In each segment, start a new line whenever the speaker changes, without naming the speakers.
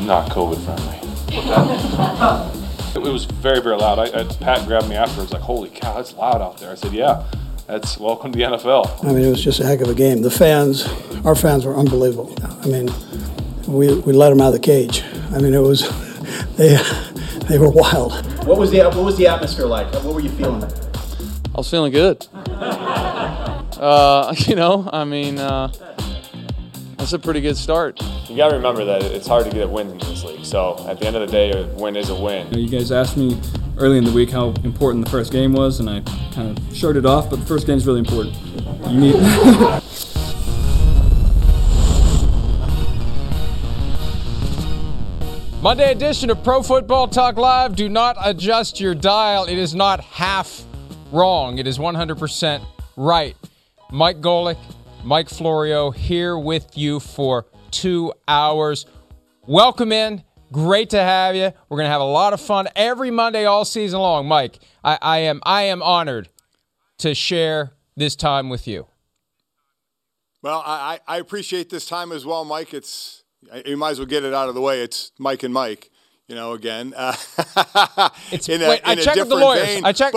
not COVID friendly. it was very, very loud. I, I, Pat grabbed me afterwards, like, holy cow, it's loud out there. I said, yeah, that's welcome to the NFL.
I mean, it was just a heck of a game. The fans, our fans were unbelievable. I mean, we, we let them out of the cage. I mean, it was, they, they were wild.
What was the, what was the atmosphere like? What were you feeling?
I was feeling good. Uh, you know, I mean, uh, that's a pretty good start.
You got to remember that it's hard to get a win in this league. So at the end of the day, a win is a win.
You guys asked me early in the week how important the first game was, and I kind of showed it off. But the first game is really important. You need.
Monday edition of Pro Football Talk Live. Do not adjust your dial. It is not half wrong. It is 100% right. Mike Golic, Mike Florio here with you for two hours. Welcome in. Great to have you. We're gonna have a lot of fun every Monday all season long. Mike, I, I am I am honored to share this time with you.
Well, I, I appreciate this time as well, Mike. It's you might as well get it out of the way. It's Mike and Mike. You know, again. Uh,
it's in a, wait, I checked with the lawyers. Vein, I checked.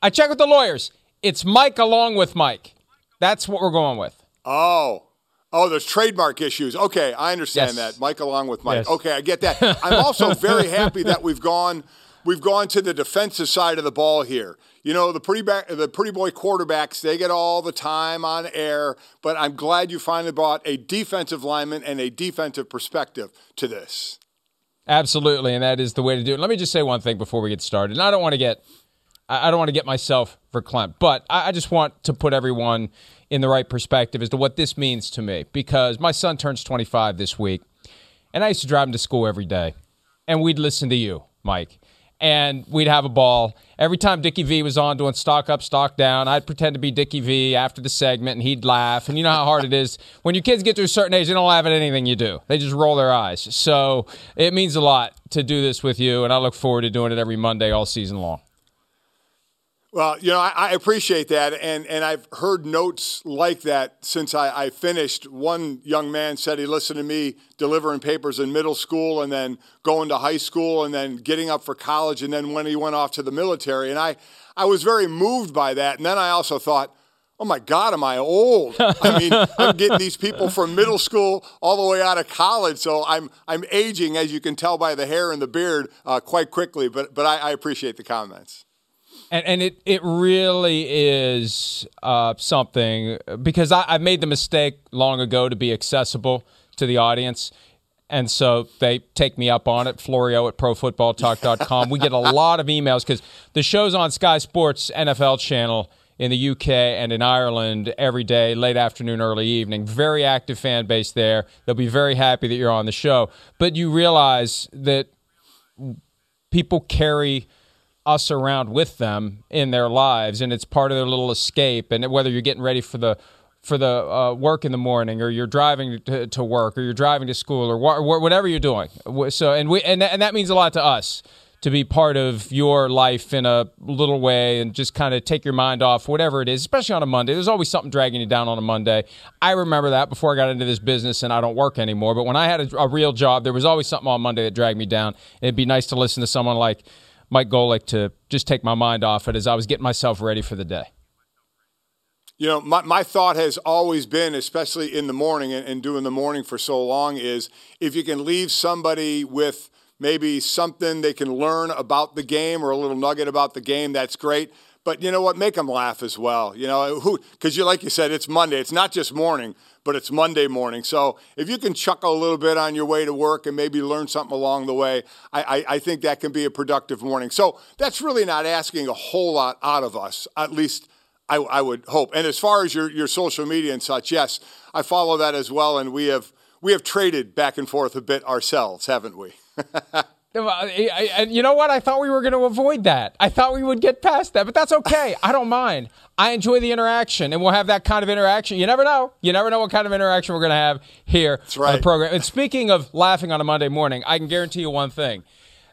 I checked with the lawyers. It's Mike along with Mike. That's what we're going with.
Oh, Oh, there's trademark issues. Okay, I understand yes. that. Mike along with Mike. Yes. Okay, I get that. I'm also very happy that we've gone we've gone to the defensive side of the ball here. You know, the pretty back, the pretty boy quarterbacks, they get all the time on air, but I'm glad you finally brought a defensive lineman and a defensive perspective to this.
Absolutely, and that is the way to do it. Let me just say one thing before we get started. And I don't want to get I don't want to get myself verklempt, but I just want to put everyone in the right perspective as to what this means to me because my son turns 25 this week, and I used to drive him to school every day, and we'd listen to you, Mike, and we'd have a ball. Every time Dickie V was on doing stock up, stock down, I'd pretend to be Dickie V after the segment, and he'd laugh. And you know how hard it is when your kids get to a certain age; they don't laugh at anything you do; they just roll their eyes. So it means a lot to do this with you, and I look forward to doing it every Monday all season long.
Well, you know, I, I, appreciate that, and and I've heard notes like that since I, I, finished. One young man said he listened to me delivering papers in middle school, and then going to high school, and then getting up for college, and then when he went off to the military, and I I was very moved by that, and then I also thought. Oh my God, am I old? I mean, I'm getting these people from middle school all the way out of college, so I'm I'm aging, as you can tell by the hair and the beard, uh, quite quickly. But but I, I appreciate the comments.
And, and it, it really is uh, something because I, I made the mistake long ago to be accessible to the audience. And so they take me up on it, Florio at profootballtalk.com. We get a lot of emails because the show's on Sky Sports NFL channel in the UK and in Ireland every day, late afternoon, early evening. Very active fan base there. They'll be very happy that you're on the show. But you realize that people carry – us around with them in their lives, and it's part of their little escape. And whether you're getting ready for the for the uh, work in the morning, or you're driving to, to, work, or you're driving to school, or wh- whatever you're doing. So, and we and, th- and that means a lot to us to be part of your life in a little way and just kind of take your mind off whatever it is, especially on a Monday. There's always something dragging you down on a Monday. I remember that before I got into this business and I don't work anymore. But when I had a, a real job, there was always something on Monday that dragged me down. It'd be nice to listen to someone like Mike Golic to just take my mind off it as I was getting myself ready for the day.
You know, my, my thought has always been, especially in the morning and, and doing the morning for so long, is if you can leave somebody with maybe something they can learn about the game or a little nugget about the game, that's great. But you know what? Make them laugh as well. You know, who? Because you, like you said, it's Monday. It's not just morning but it's Monday morning. So if you can chuckle a little bit on your way to work and maybe learn something along the way, I, I, I, think that can be a productive morning. So that's really not asking a whole lot out of us, at least I, I would hope. And as far as your, your social media and such, yes, I follow that as well, and we have we have traded back and forth a bit ourselves, haven't we?
And you know what? I thought we were going to avoid that. I thought we would get past that, but that's okay. I don't mind. I enjoy the interaction, and we'll have that kind of interaction. You never know. You never know what kind of interaction we're going to have here
that's right.
on the program. And speaking of laughing on a Monday morning, I can guarantee you one thing.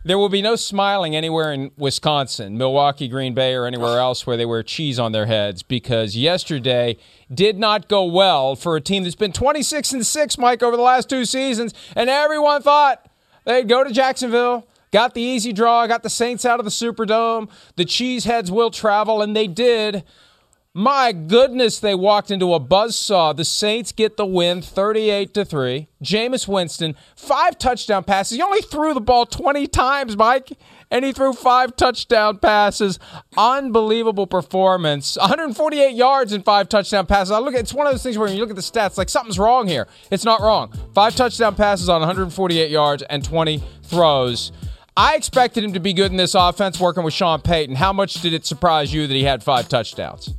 There will be no smiling anywhere in Wisconsin, Milwaukee, Green Bay, or anywhere else where they wear cheese on their heads because yesterday did not go well for a team that's been 26 and 6, Mike, over the last two seasons. And everyone thought They'd go to Jacksonville, got the easy draw, got the Saints out of the Superdome. The Cheeseheads will travel, and they did. My goodness, they walked into a buzzsaw. The Saints get the win 38 to 3. Jameis Winston, five touchdown passes. He only threw the ball 20 times, Mike, and he threw five touchdown passes. Unbelievable performance. 148 yards and five touchdown passes. I look at it's one of those things where you look at the stats, like something's wrong here. It's not wrong. Five touchdown passes on 148 yards and 20 throws. I expected him to be good in this offense working with Sean Payton. How much did it surprise you that he had five touchdowns?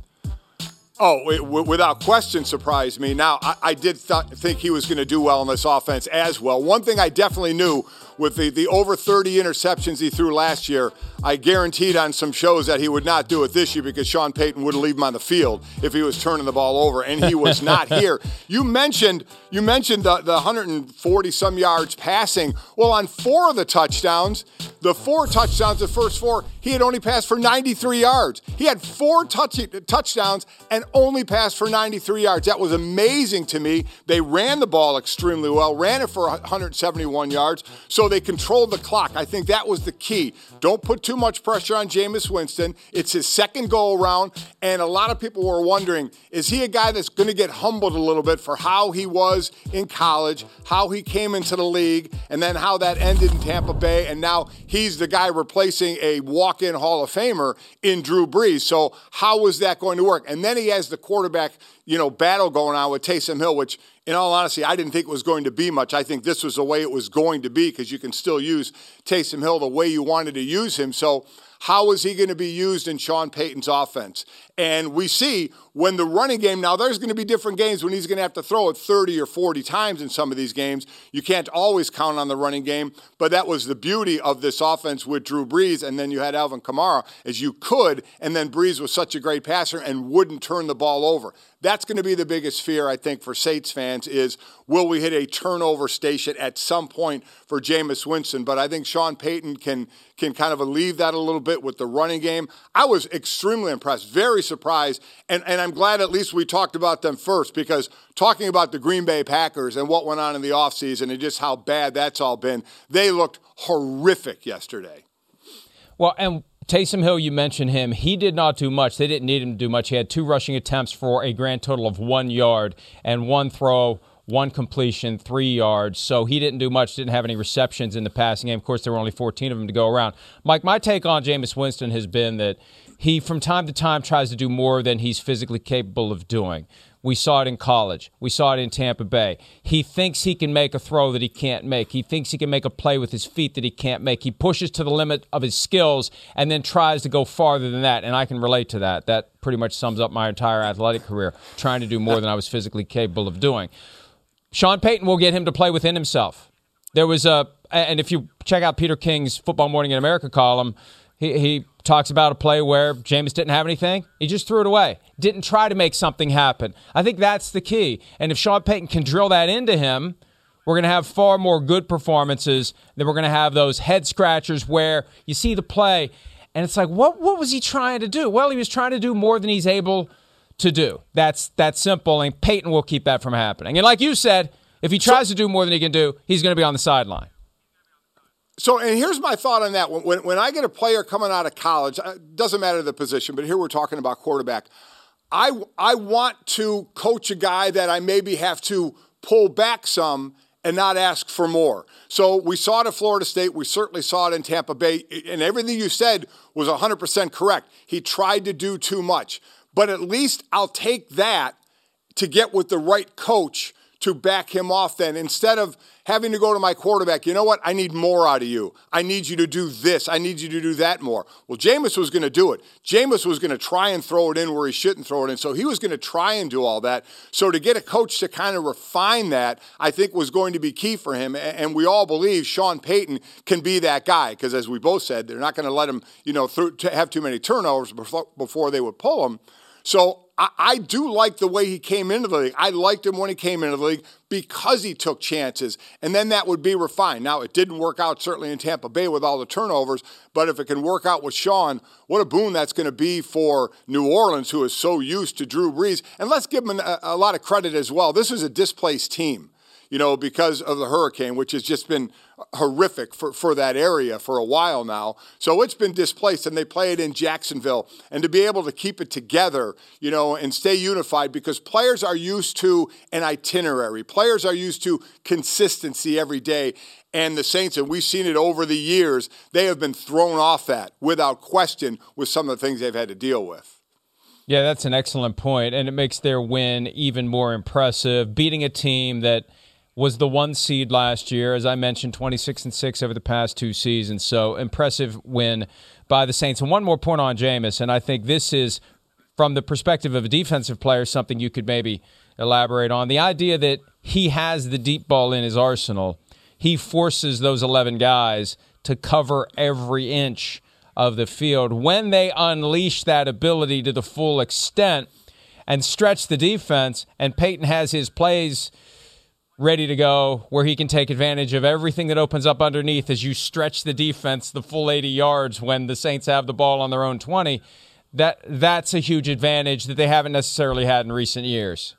Oh, it, w- without question, surprised me. Now, I, I did th- think he was going to do well in this offense as well. One thing I definitely knew with the, the over 30 interceptions he threw last year, I guaranteed on some shows that he would not do it this year because Sean Payton wouldn't leave him on the field if he was turning the ball over, and he was not here. You mentioned you mentioned the, the 140 some yards passing. Well, on four of the touchdowns, the four touchdowns, the first four, he had only passed for 93 yards. He had four touch, touchdowns and only passed for 93 yards. That was amazing to me. They ran the ball extremely well, ran it for 171 yards, so they controlled the clock. I think that was the key. Don't put too much pressure on Jameis Winston. It's his second go around, and a lot of people were wondering is he a guy that's going to get humbled a little bit for how he was in college, how he came into the league, and then how that ended in Tampa Bay, and now he's the guy replacing a walk in Hall of Famer in Drew Brees. So, how was that going to work? And then he has the quarterback, you know, battle going on with Taysom Hill, which in all honesty, I didn't think it was going to be much. I think this was the way it was going to be because you can still use Taysom Hill the way you wanted to use him. So, how is he going to be used in Sean Payton's offense? And we see when the running game, now there's going to be different games when he's going to have to throw it 30 or 40 times in some of these games. You can't always count on the running game, but that was the beauty of this offense with Drew Brees. And then you had Alvin Kamara, as you could, and then Brees was such a great passer and wouldn't turn the ball over. That's going to be the biggest fear, I think, for Saints fans is will we hit a turnover station at some point for Jameis Winston? But I think Sean Payton can can kind of alleviate that a little bit with the running game. I was extremely impressed, very surprised, and, and I'm glad at least we talked about them first because talking about the Green Bay Packers and what went on in the offseason and just how bad that's all been, they looked horrific yesterday.
Well, and Taysom Hill, you mentioned him. He did not do much. They didn't need him to do much. He had two rushing attempts for a grand total of one yard and one throw, one completion, three yards. So he didn't do much, didn't have any receptions in the passing game. Of course, there were only 14 of them to go around. Mike, my take on Jameis Winston has been that he, from time to time, tries to do more than he's physically capable of doing. We saw it in college. We saw it in Tampa Bay. He thinks he can make a throw that he can't make. He thinks he can make a play with his feet that he can't make. He pushes to the limit of his skills and then tries to go farther than that. And I can relate to that. That pretty much sums up my entire athletic career, trying to do more than I was physically capable of doing. Sean Payton will get him to play within himself. There was a, and if you check out Peter King's Football Morning in America column, he, he talks about a play where Jameis didn't have anything. He just threw it away. Didn't try to make something happen. I think that's the key. And if Sean Payton can drill that into him, we're going to have far more good performances than we're going to have those head scratchers where you see the play and it's like, what, what was he trying to do? Well, he was trying to do more than he's able to do. That's that simple, and Payton will keep that from happening. And like you said, if he tries so, to do more than he can do, he's going to be on the sideline.
So, and here's my thought on that. When, when I get a player coming out of college, uh, doesn't matter the position, but here we're talking about quarterback. I, I want to coach a guy that I maybe have to pull back some and not ask for more. So we saw it at Florida State. We certainly saw it in Tampa Bay. And everything you said was 100% correct. He tried to do too much. But at least I'll take that to get with the right coach to back him off then instead of having to go to my quarterback, you know what? I need more out of you. I need you to do this. I need you to do that more. Well, Jameis was going to do it. Jameis was going to try and throw it in where he shouldn't throw it in. So he was going to try and do all that. So to get a coach to kind of refine that, I think was going to be key for him. And we all believe Sean Payton can be that guy because, as we both said, they're not going to let him, you know, th- have too many turnovers before, before they would pull him. So I, I, do like the way he came into the league. I liked him when he came into the league because he took chances, and then that would be refined. Now, it didn't work out certainly in Tampa Bay with all the turnovers, but if it can work out with Sean, what a boon that's going to be for New Orleans, who is so used to Drew Brees. And let's give him a, a lot of credit as well. This is a displaced team. You know, because of the hurricane, which has just been horrific for, for that area for a while now. So it's been displaced, and they play it in Jacksonville. And to be able to keep it together, you know, and stay unified because players are used to an itinerary, players are used to consistency every day. And the Saints, and we've seen it over the years, they have been thrown off that without question with some of the things they've had to deal with.
Yeah, that's an excellent point, and it makes their win even more impressive. Beating a team that was the one seed last year, as I mentioned, 26 and 6 over the past two seasons. So impressive win by the Saints. And one more point on Jameis, and I think this is, from the perspective of a defensive player, something you could maybe elaborate on. The idea that he has the deep ball in his arsenal, he forces those 11 guys to cover every inch of the field. When they unleash that ability to the full extent and stretch the defense, and Payton has his plays – ready to go where he can take advantage of everything that opens up underneath as you stretch the defense the full 80 yards when the Saints have the ball on their own 20. That that's a huge advantage that they haven't necessarily had in recent years.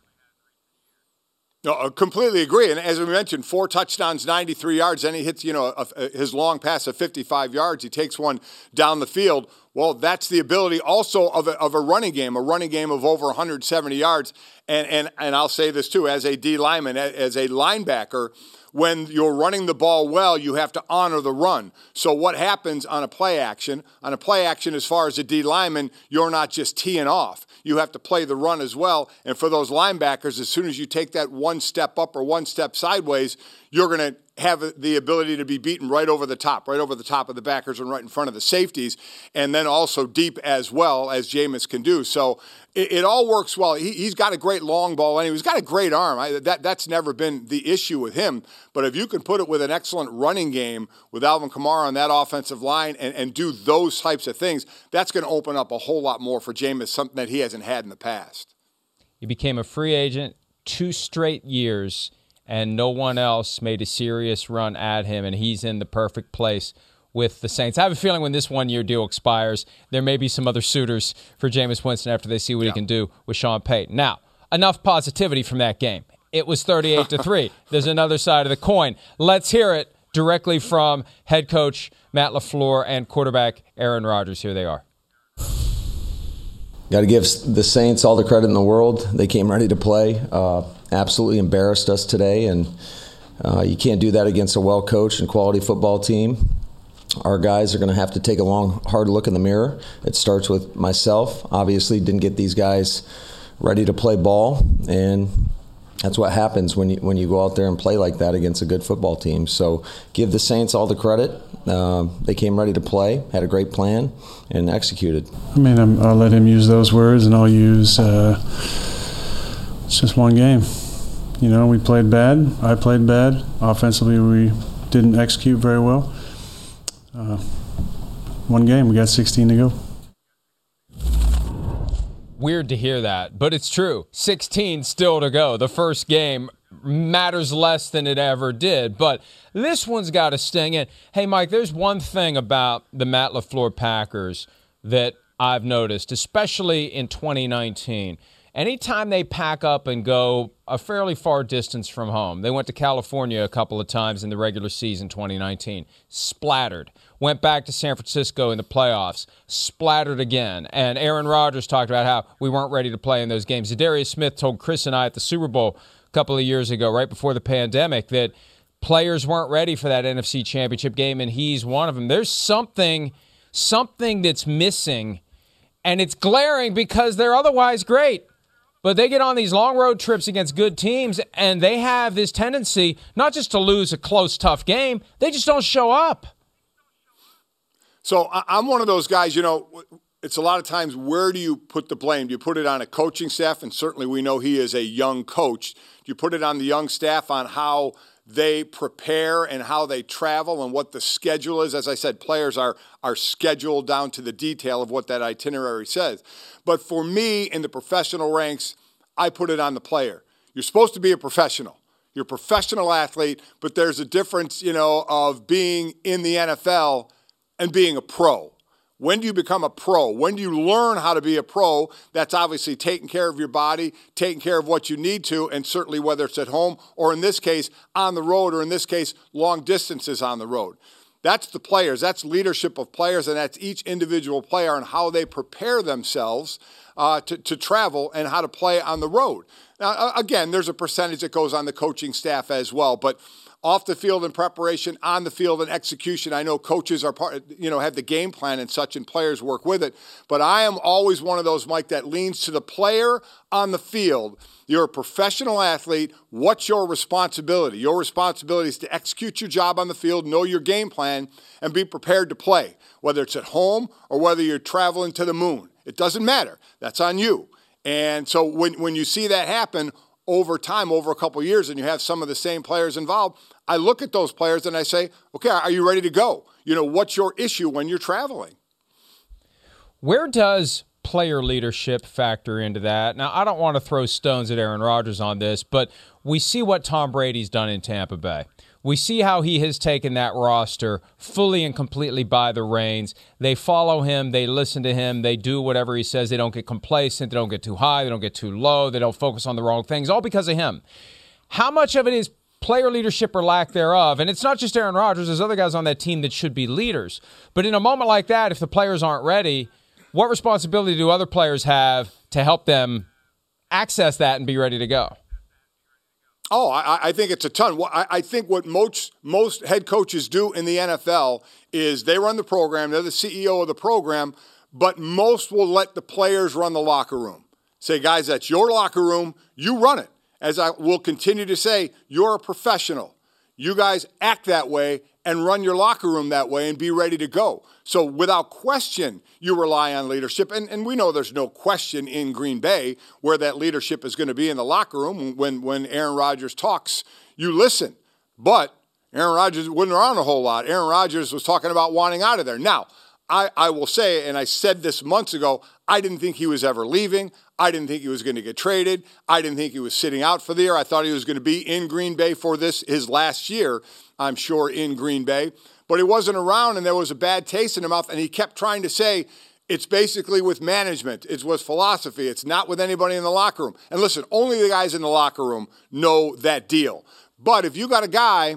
No, I completely agree. And as we mentioned, four touchdowns, 93 yards. Then he hits, you know, a, a, his long pass of 55 yards. He takes one down the field. Well, that's the ability also of a, of a running game, a running game of over 170 yards. And, and, and I'll say this too, as a D lineman, as a linebacker, when you're running the ball well, you have to honor the run. So what happens on a play action? On a play action, as far as a D lineman, you're not just teeing off. You have to play the run as well. And for those linebackers, as soon as you take that one step up or one step sideways, you're going to have the ability to be beaten right over the top, right over the top of the backers and right in front of the safeties, and then also deep as well as Jameis can do. So it, it all works well. He, has got a great long ball and he's got a great arm. I, that, that's never been the issue with him. But if you can put it with an excellent running game with Alvin Kamara on that offensive line and, and do those types of things, that's going to open up a whole lot more for Jameis, something that he hasn't had in the past.
He became a free agent two straight years and no one else made a serious run at him, and he's in the perfect place with the Saints. I have a feeling when this one year deal expires, there may be some other suitors for Jameis Winston after they see what yeah. he can do with Sean Payton. Now, enough positivity from that game. It was 38 to 3. There's another side of the coin. Let's hear it directly from head coach Matt LaFleur and quarterback Aaron Rodgers. Here they are.
Got to give the Saints all the credit in the world. They came ready to play. Uh, absolutely embarrassed us today, and uh, you can't do that against a well coached and quality football team. Our guys are going to have to take a long, hard look in the mirror. It starts with myself. Obviously, didn't get these guys ready to play ball, and that's what happens when you when you go out there and play like that against a good football team. So give the Saints all the credit. Uh, they came ready to play, had a great plan, and executed.
I mean, i will let him use those words, and I'll use. Uh, it's just one game. You know, we played bad. I played bad. Offensively, we didn't execute very well. Uh, one game. We got 16 to go.
Weird to hear that, but it's true. 16 still to go. The first game matters less than it ever did, but this one's got to sting in. Hey, Mike, there's one thing about the Matt LaFleur Packers that I've noticed, especially in 2019 anytime they pack up and go a fairly far distance from home, they went to California a couple of times in the regular season 2019, splattered. Went back to San Francisco in the playoffs, splattered again. And Aaron Rodgers talked about how we weren't ready to play in those games. Darius Smith told Chris and I at the Super Bowl a couple of years ago, right before the pandemic, that players weren't ready for that NFC championship game, and he's one of them. There's something, something that's missing, and it's glaring because they're otherwise great. But they get on these long road trips against good teams, and they have this tendency not just to lose a close, tough game, they just don't show up.
So I'm one of those guys, you know, it's a lot of times where do you put the blame? Do you put it on a coaching staff? And certainly we know he is a young coach. Do you put it on the young staff on how they prepare and how they travel and what the schedule is. As I said, players are, are scheduled down to the detail of what that itinerary says. But for me, in the professional ranks, I put it on the player. You're supposed to be a professional. You're a professional athlete, but there's a difference, you know, of being in the NFL and being a pro. When do you become a pro? When do you learn how to be a pro? That's obviously taking care of your body, taking care of what you need to, and certainly whether it's at home or in this case on the road, or in this case, long distances on the road. That's the players. That's leadership of players, and that's each individual player and how they prepare themselves uh, to, to travel and how to play on the road. Now, again, there's a percentage that goes on the coaching staff as well, but off the field in preparation, on the field in execution. I know coaches are part, you know, have the game plan and such, and players work with it. But I am always one of those, Mike, that leans to the player on the field. You're a professional athlete. What's your responsibility? Your responsibility is to execute your job on the field, know your game plan, and be prepared to play, whether it's at home or whether you're traveling to the moon. It doesn't matter. That's on you. And so when, when you see that happen, over time, over a couple years, and you have some of the same players involved, I look at those players and I say, okay, are you ready to go? You know, what's your issue when you're traveling?
Where does player leadership factor into that? Now, I don't want to throw stones at Aaron Rodgers on this, but we see what Tom Brady's done in Tampa Bay. We see how he has taken that roster fully and completely by the reins. They follow him, they listen to him, they do whatever he says. They don't get complacent, they don't get too high, they don't get too low, they don't focus on the wrong things, all because of him. How much of it is player leadership or lack thereof? And it's not just Aaron Rodgers, there's other guys on that team that should be leaders. But in a moment like that, if the players aren't ready, what responsibility do other players have to help them access that and be ready to go?
Oh, I, I, think it's a ton. I, I think what most most head coaches do in the NFL is they run the program. They're the CEO of the program, but most will let the players run the locker room. Say, guys, that's your locker room. You run it. As I will continue to say, you're a professional. You guys act that way and run your locker room that way and be ready to go. So, without question, you rely on leadership. And, and we know there's no question in Green Bay where that leadership is going to be in the locker room. When, when Aaron Rodgers talks, you listen. But Aaron Rodgers wasn't around a whole lot. Aaron Rodgers was talking about wanting out of there. Now, I, I will say, and I said this months ago, I didn't think he was ever leaving. I didn't think he was going to get traded. I didn't think he was sitting out for the year. I thought he was going to be in Green Bay for this, his last year, I'm sure, in Green Bay but he wasn't around and there was a bad taste in the mouth. And he kept trying to say, it's basically with management, it's with philosophy, it's not with anybody in the locker room. And listen, only the guys in the locker room know that deal. But if you got a guy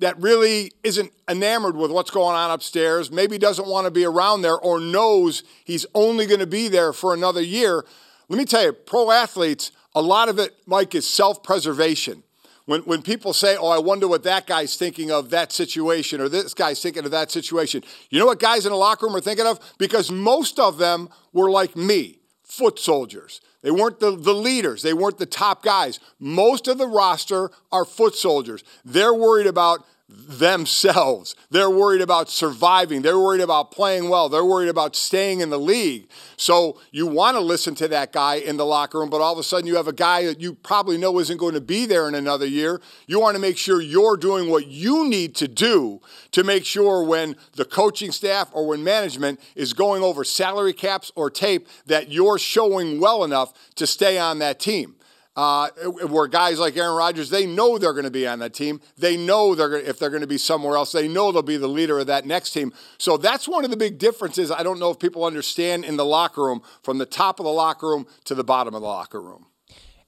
that really isn't enamored with what's going on upstairs, maybe doesn't want to be around there, or knows he's only going to be there for another year, let me tell you, pro athletes, a lot of it, Mike, is self preservation. When, when people say, oh, I wonder what that guy's thinking of that situation or this guy's thinking of that situation, you know what guys in the locker room are thinking of? Because most of them were like me, foot soldiers. They weren't the, the leaders, they weren't the top guys. Most of the roster are foot soldiers. They're worried about themselves. They're worried about surviving. They're worried about playing well. They're worried about staying in the league. So you want to listen to that guy in the locker room, but all of a sudden you have a guy that you probably know isn't going to be there in another year. You want to make sure you're doing what you need to do to make sure when the coaching staff or when management is going over salary caps or tape that you're showing well enough to stay on that team uh, where guys like Aaron Rodgers, they know they're going to be on that team. They know they're if they're going to be somewhere else. They know they'll be the leader of that next team. So that's one of the big differences. I don't know if people understand in the locker room, from the top of the locker room to the bottom of the locker room.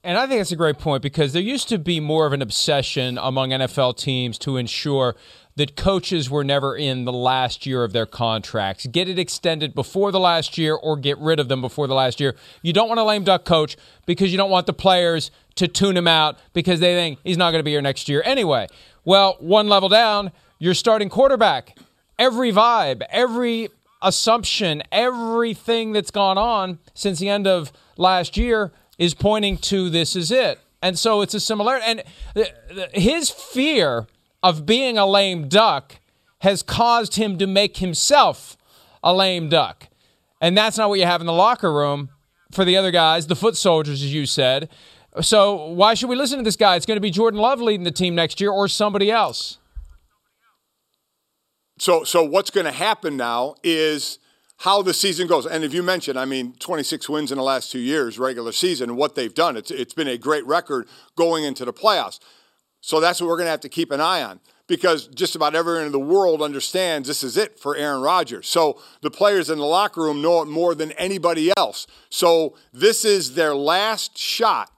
And I think that's a great point because there used to be more of an obsession among NFL teams to ensure that coaches were never in the last year of their contracts. Get it extended before the last year or get rid of them before the last year. You don't want a lame duck coach because you don't want the players to tune him out because they think he's not going to be here next year anyway. Well, one level down, you're starting quarterback. Every vibe, every assumption, everything that's gone on since the end of last year is pointing to this is it. And so it's a similarity. And his fear of being a lame duck has caused him to make himself a lame duck. And that's not what you have in the locker room for the other guys, the foot soldiers, as you said. So why should we listen to this guy? It's going to be Jordan Love leading the team next year or somebody else.
So, so what's going to happen now is how the season goes. And if you mentioned, I mean, 26 wins in the last two years, regular season, what they've done, it's, it's been a great record going into the playoffs. So that's what we're going to have to keep an eye on. because just about everyone in the world understands this is it for Aaron Rodgers. So the players in the locker room know it more than anybody else. So this is their last shot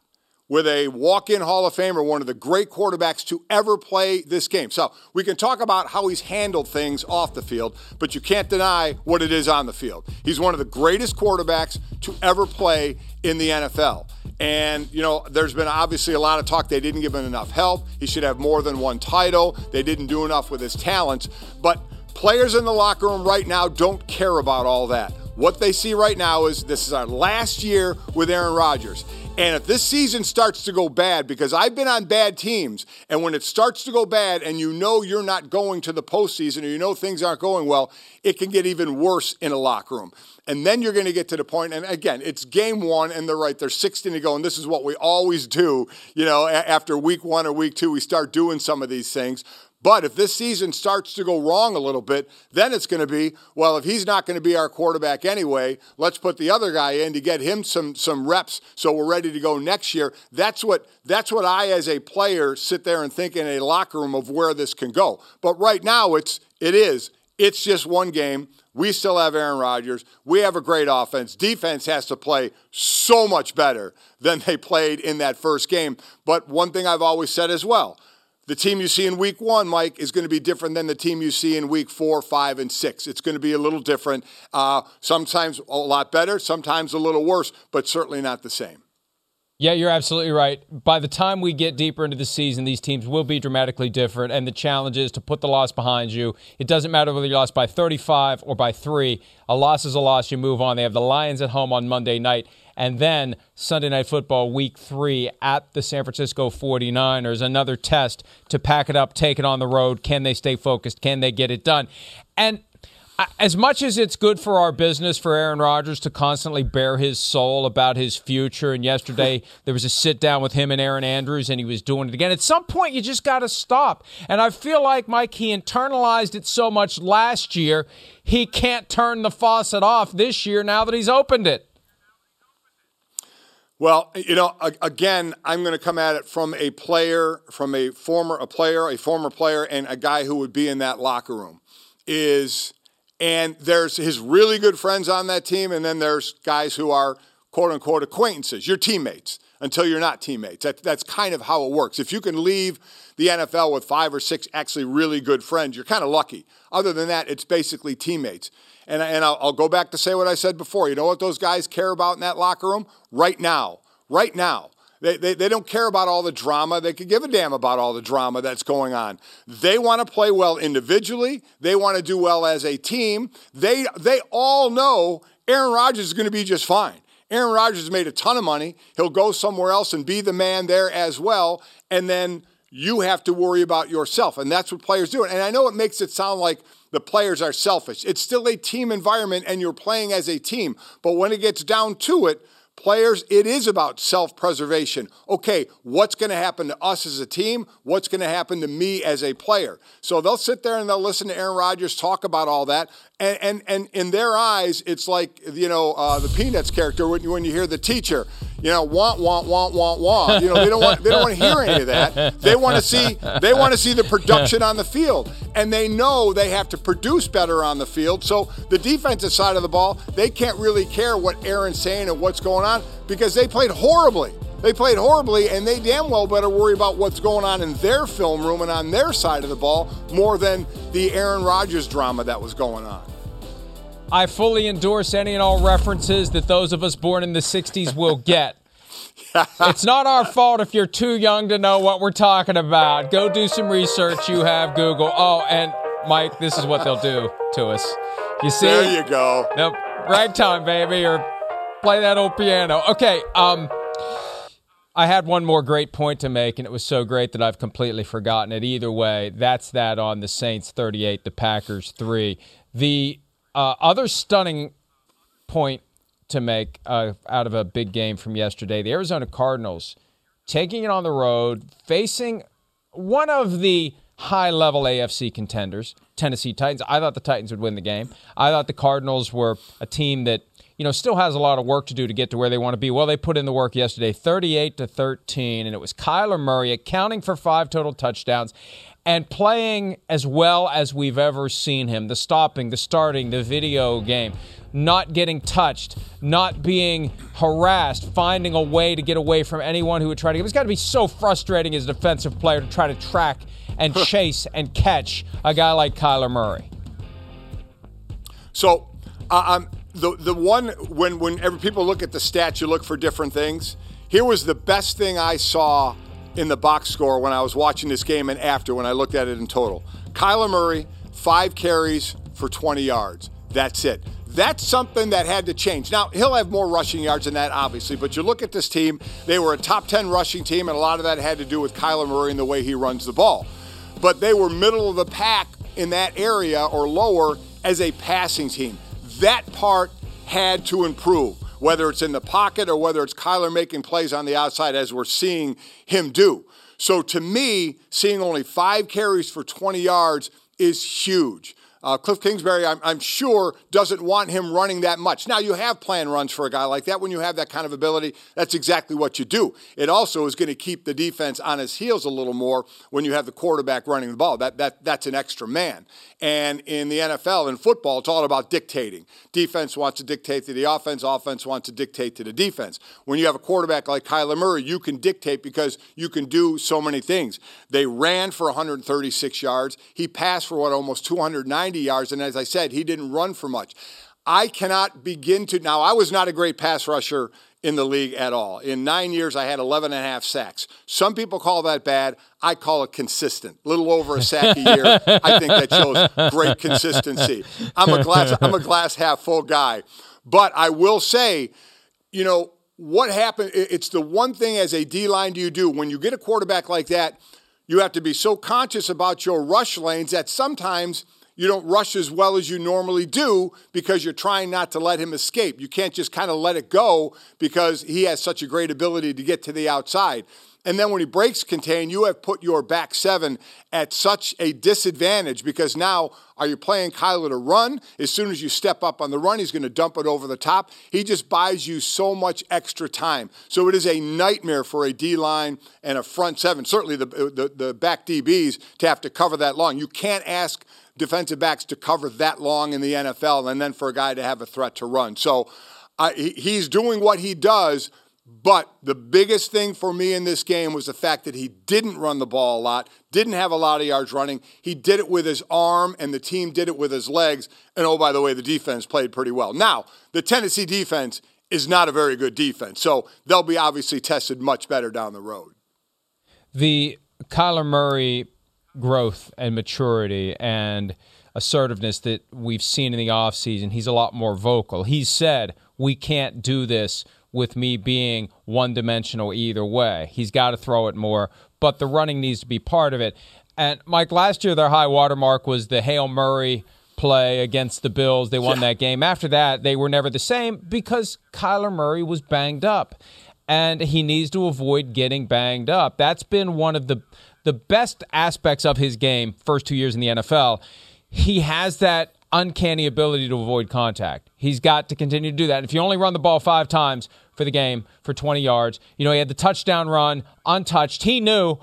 with a walk in Hall of Famer, one of the great quarterbacks to ever play this game. So we can talk about how he's handled things off the field, but you can't deny what it is on the field. He's one of the greatest quarterbacks to ever play in the NFL. And, you know, there's been obviously a lot of talk they didn't give him enough help. He should have more than one title. They didn't do enough with his talents. But players in the locker room right now don't care about all that. What they see right now is this is our last year with Aaron Rodgers. And if this season starts to go bad, because I've been on bad teams, and when it starts to go bad and you know you're not going to the postseason or you know things aren't going well, it can get even worse in a locker room. And then you're going to get to the point, and again, it's game one, and they're right, there's 16 to go, and this is what we always do. You know, after week one or week two, we start doing some of these things. But if this season starts to go wrong a little bit, then it's going to be, well, if he's not going to be our quarterback anyway, let's put the other guy in to get him some some reps so we're ready to go next year. That's what that's what I as a player sit there and think in a locker room of where this can go. But right now it's it is. It's just one game. We still have Aaron Rodgers. We have a great offense. Defense has to play so much better than they played in that first game. But one thing I've always said as well, the team you see in week one, Mike, is going to be different than the team you see in week four, five, and six. It's going to be a little different. Uh, sometimes a lot better, sometimes a little worse, but certainly not the same.
Yeah, you're absolutely right. By the time we get deeper into the season, these teams will be dramatically different, and the challenge is to put the loss behind you. It doesn't matter whether you lost by 35 or by three. A loss is a loss. You move on. They have the Lions at home on Monday night, and then Sunday Night Football Week Three at the San Francisco 49ers. Another test to pack it up, take it on the road. Can they stay focused? Can they get it done? And as much as it's good for our business for Aaron Rodgers to constantly bare his soul about his future, and yesterday there was a sit down with him and Erin Andrews, and he was doing it again. At some point, you just got to stop. And I feel like Mike, he internalized it so much last year, he can't turn the faucet off this year now that he's opened it.
Well, you know, again, I'm going to come at it from a player, from a former a player, a former player, and a guy who would be in that locker room. Is and there's his really good friends on that team, and then there's guys who are quote unquote acquaintances, your teammates, until you're not teammates. That, that's kind of how it works. If you can leave the NFL with five or six actually really good friends, you're kind of lucky. Other than that, it's basically teammates. And, and I'll, I'll go back to say what I said before. You know what those guys care about in that locker room? Right now. Right now. They, they, they don't care about all the drama. They could give a damn about all the drama that's going on. They want to play well individually. They want to do well as a team. They, they all know Aaron Rodgers is going to be just fine. Aaron Rodgers made a ton of money. He'll go somewhere else and be the man there as well. And then you have to worry about yourself. And that's what players do. And I know it makes it sound like the players are selfish. It's still a team environment and you're playing as a team. But when it gets down to it, Players, it is about self preservation. Okay, what's going to happen to us as a team? What's going to happen to me as a player? So they'll sit there and they'll listen to Aaron Rodgers talk about all that. And, and, and in their eyes, it's like, you know, uh, the Peanuts character when you, when you hear the teacher, you know, want, want, want, want, want. You know, they don't want, they don't want to hear any of that. They want to see, they want to see the production on the field. And they know they have to produce better on the field. So the defensive side of the ball, they can't really care what Aaron's saying and what's going on because they played horribly. They played horribly, and they damn well better worry about what's going on in their film room and on their side of the ball more than the Aaron Rodgers drama that was going on.
I fully endorse any and all references that those of us born in the 60s will get. it's not our fault if you're too young to know what we're talking about. Go do some research. You have Google. Oh, and Mike, this is what they'll do to us. You see?
There you go.
Nope. Right time, baby, or play that old piano. Okay. Um, I had one more great point to make, and it was so great that I've completely forgotten it. Either way, that's that on the Saints 38, the Packers 3. The uh, other stunning point to make uh, out of a big game from yesterday the Arizona Cardinals taking it on the road, facing one of the high level AFC contenders, Tennessee Titans. I thought the Titans would win the game. I thought the Cardinals were a team that you know, still has a lot of work to do to get to where they want to be. Well, they put in the work yesterday, 38 to 13, and it was Kyler Murray accounting for five total touchdowns. and playing as well as we've ever seen him the stopping, the starting, the video game, not getting touched, not being harassed, finding a way to get away from anyone who would try to. It's got to be so frustrating as a defensive player to try to track and chase and catch a guy like Kyler Murray.
So, uh, um, the the one when whenever people look at the stats, you look for different things. Here was the best thing I saw in the box score when I was watching this game and after when I looked at it in total. Kyler Murray, five carries for 20 yards. That's it. That's something that had to change. Now, he'll have more rushing yards than that, obviously, but you look at this team, they were a top 10 rushing team, and a lot of that had to do with Kyler Murray and the way he runs the ball. But they were middle of the pack in that area or lower as a passing team. That part had to improve, whether it's in the pocket or whether it's Kyler making plays on the outside, as we're seeing him do. So to me, seeing only five carries for 20 yards is huge. Uh, Cliff Kingsbury, I'm, I'm, sure, doesn't want him running that much. Now, you have plan runs for a guy like that. When you have that kind of ability, that's exactly what you do. It also is going to keep the defense on his heels a little more when you have the quarterback running the ball. That, that, that's an extra man. And in the NFL, in football, it's all about dictating. Defense wants to dictate to the offense, offense wants to dictate to the defense. When you have a quarterback like Kyler Murray, you can dictate because you can do so many things. They ran for 136 yards. He passed for what, almost 290 yards. And as I said, he didn't run for much. I cannot begin to. Now, I was not a great pass rusher in the league at all. In nine years, I had 11 and a half sacks. Some people call that bad. I call it consistent. A little over a sack a year. I think that shows great consistency. I'm a glass, I'm a glass half full guy. But I will say, you know, what happened, it's the one thing as a D line do you do. When you get a quarterback like that, you have to be so conscious about your rush lanes that sometimes you don't rush as well as you normally do because you're trying not to let him escape. You can't just kind of let it go because he has such a great ability to get to the outside. And then when he breaks contain, you have put your back seven at such a disadvantage because now are you playing Kyler to run? As soon as you step up on the run, he's going to dump it over the top. He just buys you so much extra time. So it is a nightmare for a D line and a front seven, certainly the, the, the back DBs, to have to cover that long. You can't ask defensive backs to cover that long in the NFL and then for a guy to have a threat to run. So uh, he's doing what he does. But the biggest thing for me in this game was the fact that he didn't run the ball a lot, didn't have a lot of yards running. He did it with his arm, and the team did it with his legs. And oh, by the way, the defense played pretty well. Now, the Tennessee defense is not a very good defense, so they'll be obviously tested much better down the road.
The Kyler Murray growth and maturity and assertiveness that we've seen in the offseason. He's a lot more vocal. He's said, We can't do this with me being one dimensional either way. He's got to throw it more, but the running needs to be part of it. And Mike, last year their high watermark was the Hail Murray play against the Bills. They won yeah. that game. After that, they were never the same because Kyler Murray was banged up. And he needs to avoid getting banged up. That's been one of the the best aspects of his game first two years in the NFL, he has that uncanny ability to avoid contact. He's got to continue to do that. If you only run the ball five times for the game for 20 yards, you know, he had the touchdown run untouched. He knew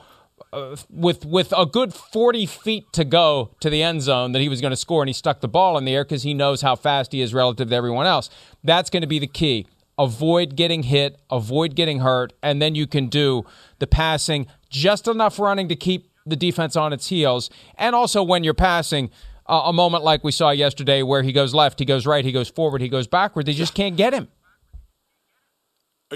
uh, with with a good 40 feet to go to the end zone that he was going to score and he stuck the ball in the air because he knows how fast he is relative to everyone else. That's going to be the key. Avoid getting hit, avoid getting hurt, and then you can do the passing just enough running to keep the defense on its heels. And also when you're passing, uh, a moment like we saw yesterday where he goes left, he goes right, he goes forward, he goes backward. They just can't get him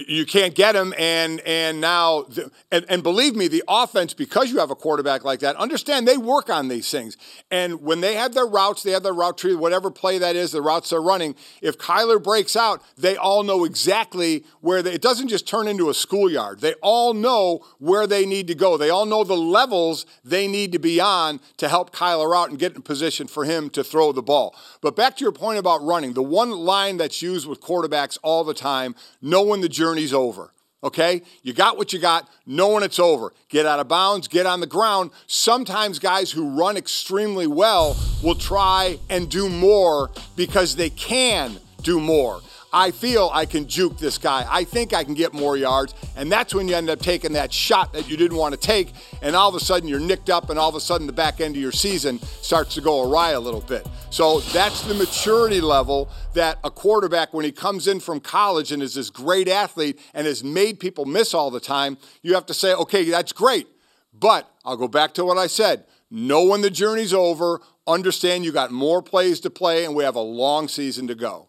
you can't get him and and now the, and, and believe me the offense because you have a quarterback like that understand they work on these things. And when they have their routes they have their route tree whatever play that is the routes they're running if kyler breaks out they all know exactly where they, it doesn't just turn into a schoolyard. They all know where they need to go. They all know the levels they need to be on to help kyler out and get in position for him to throw the ball. But back to your point about running the one line that's used with quarterbacks all the time knowing the journey's over. Okay? You got what you got, knowing it's over. Get out of bounds, get on the ground. Sometimes guys who run extremely well will try and do more because they can do more. I feel I can juke this guy. I think I can get more yards. And that's when you end up taking that shot that you didn't want to take. And all of a sudden you're nicked up, and all of a sudden the back end of your season starts to go awry a little bit. So that's the maturity level that a quarterback, when he comes in from college and is this great athlete and has made people miss all the time, you have to say, okay, that's great. But I'll go back to what I said. Know when the journey's over. Understand you got more plays to play, and we have a long season to go.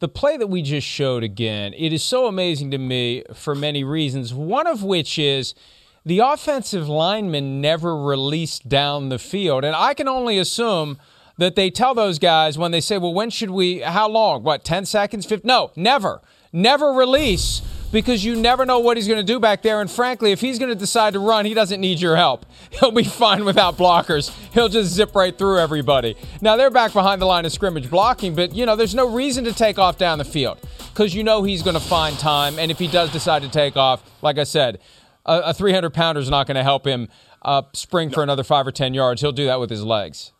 The play that we just showed again, it is so amazing to me for many reasons. One of which is the offensive lineman never released down the field. And I can only assume that they tell those guys when they say, well, when should we, how long? What, 10 seconds? 15? No, never. Never release because you never know what he's going to do back there. And frankly, if he's going to decide to run, he doesn't need your help. He'll be fine without blockers. He'll just zip right through everybody. Now, they're back behind the line of scrimmage blocking, but, you know, there's no reason to take off down the field because you know he's going to find time. And if he does decide to take off, like I said, a 300 pounder is not going to help him uh, spring for another five or 10 yards. He'll do that with his legs.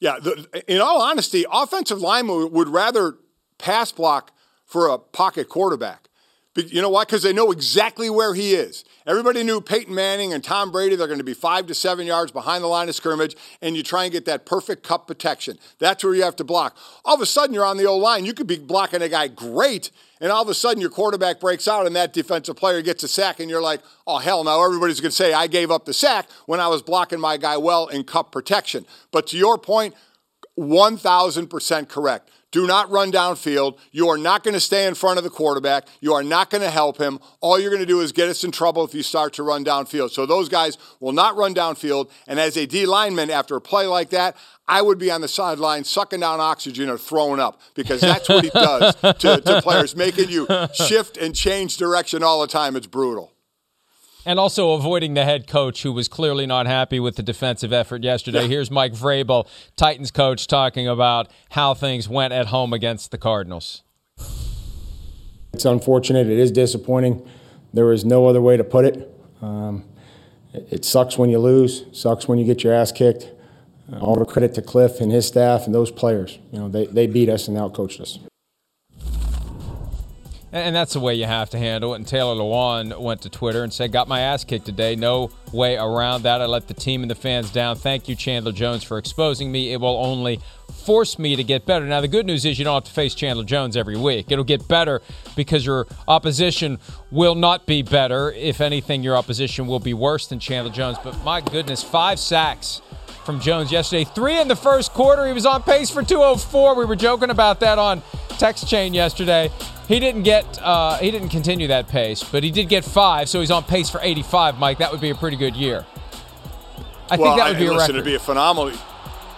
Yeah, the, in all honesty, offensive linemen would rather pass block for a pocket quarterback. You know why? Because they know exactly where he is. Everybody knew Peyton Manning and Tom Brady, they're going to be five to seven yards behind the line of scrimmage, and you try and get that perfect cup protection. That's where you have to block. All of a sudden, you're on the old line. You could be blocking a guy great, and all of a sudden, your quarterback breaks out, and that defensive player gets a sack, and you're like, oh, hell, now everybody's going to say, I gave up the sack when I was blocking my guy well in cup protection. But to your point, 1,000% correct. Do not run downfield. You are not going to stay in front of the quarterback. You are not going to help him. All you're going to do is get us in trouble if you start to run downfield. So those guys will not run downfield. And as a D lineman, after a play like that, I would be on the sideline sucking down oxygen or throwing up because that's what he does to, to players, making you shift and change direction all the time. It's brutal.
And also avoiding the head coach who was clearly not happy with the defensive effort yesterday. Yeah. Here's Mike Vrabel, Titans coach, talking about how things went at home against the Cardinals.
It's unfortunate. It is disappointing. There is no other way to put it. Um, it sucks when you lose. Sucks when you get your ass kicked. All the credit to Kliff and his staff and those players. You know, they, they beat us and outcoached us.
And that's the way you have to handle it. And Taylor Lewan went to Twitter and said, Got my ass kicked today. No way around that. I let the team and the fans down. Thank you, Chandler Jones, for exposing me. It will only force me to get better. Now, the good news is you don't have to face Chandler Jones every week. It'll get better because your opposition will not be better. If anything, your opposition will be worse than Chandler Jones. But my goodness, five sacks from Jones yesterday. Three in the first quarter. He was on pace for 204. We were joking about that on text chain yesterday. He didn't get uh, he didn't continue that pace, but he did get five, so he's on pace for 85. Mike, that would be a pretty good year. I
well,
think that would
I,
be a
listen,
record.
It'd be a phenomenal.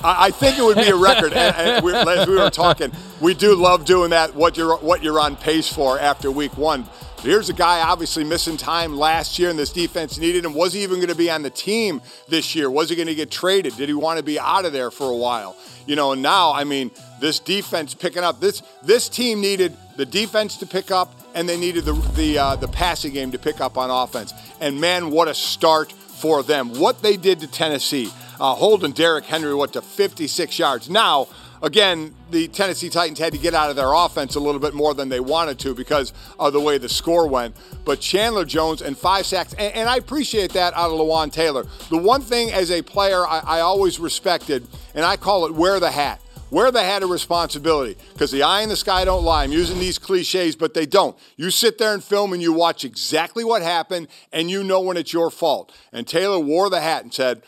I, I think it would be a record. and, and we, as we were talking, we do love doing that. What you're what you're on pace for after week one. Here's a guy obviously missing time last year, and this defense needed him. Was he even going to be on the team this year? Was he going to get traded? Did he want to be out of there for a while? You know, and now, I mean, this defense picking up. This this team needed the defense to pick up, and they needed the the uh, the passing game to pick up on offense. And man, what a start for them! What they did to Tennessee, uh, holding Derrick Henry what to 56 yards. Now, again, the Tennessee Titans had to get out of their offense a little bit more than they wanted to because of the way the score went. But Chandler Jones and five sacks, and, and I appreciate that out of Lewan Taylor. The one thing as a player I, I always respected, and I call it wear the hat. Wear the hat of responsibility because the eye in the sky don't lie. I'm using these cliches, but they don't. You sit there and film and you watch exactly what happened and you know when it's your fault. And Taylor wore the hat and said,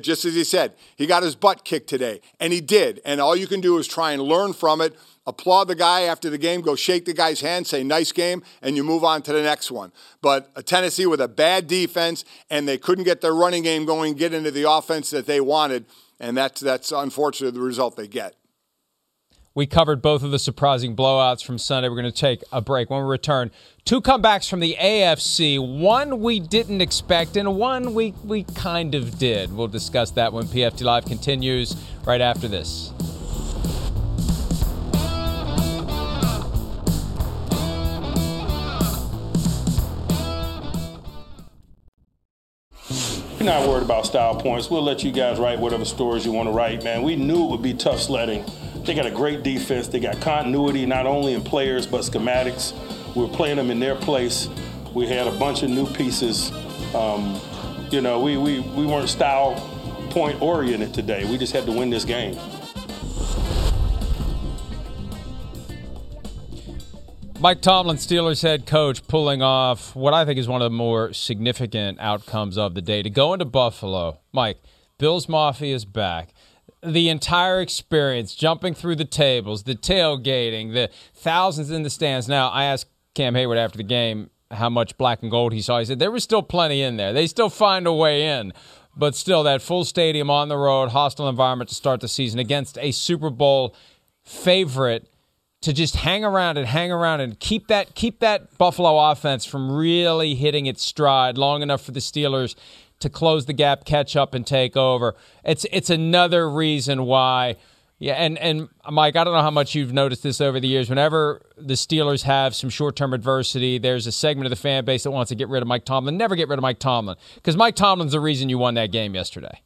just as he said, he got his butt kicked today, and he did. And all you can do is try and learn from it, applaud the guy after the game, go shake the guy's hand, say nice game, and you move on to the next one. But a Tennessee with a bad defense, and they couldn't get their running game going, get into the offense that they wanted, and that's that's unfortunately the result they get.
We covered both of the surprising blowouts from Sunday. We're going to take a break. When we return, two comebacks from the AFC. One we didn't expect, and one we, we kind of did. We'll discuss that when PFT Live continues right after this.
We're not worried about style points. We'll let you guys write whatever stories you want to write, man. We knew it would be tough sledding. They got a great defense. They got continuity not only in players but schematics. We are playing them in their place. We had a bunch of new pieces. Um, you know, we, we, we weren't style point oriented today. We just had to win this game.
Mike Tomlin, Steelers head coach, pulling off what I think is one of the more significant outcomes of the day to go into Buffalo. Mike, Bills Mafia is back. The entire experience, jumping through the tables, the tailgating, the thousands in the stands. Now, I asked Cam Hayward after the game how much black and gold he saw. He said there was still plenty in there. They still find a way in. But still, that full stadium on the road, hostile environment to start the season against a Super Bowl favorite to just hang around and hang around and keep that keep that Buffalo offense from really hitting its stride long enough for the Steelers to close the gap, catch up, and take over. It's it's another reason why. Yeah, and and Mike, I don't know how much you've noticed this over the years. Whenever the Steelers have some short-term adversity, there's a segment of the fan base that wants to get rid of Mike Tomlin. Never get rid of Mike Tomlin because Mike Tomlin's the reason you won that game yesterday.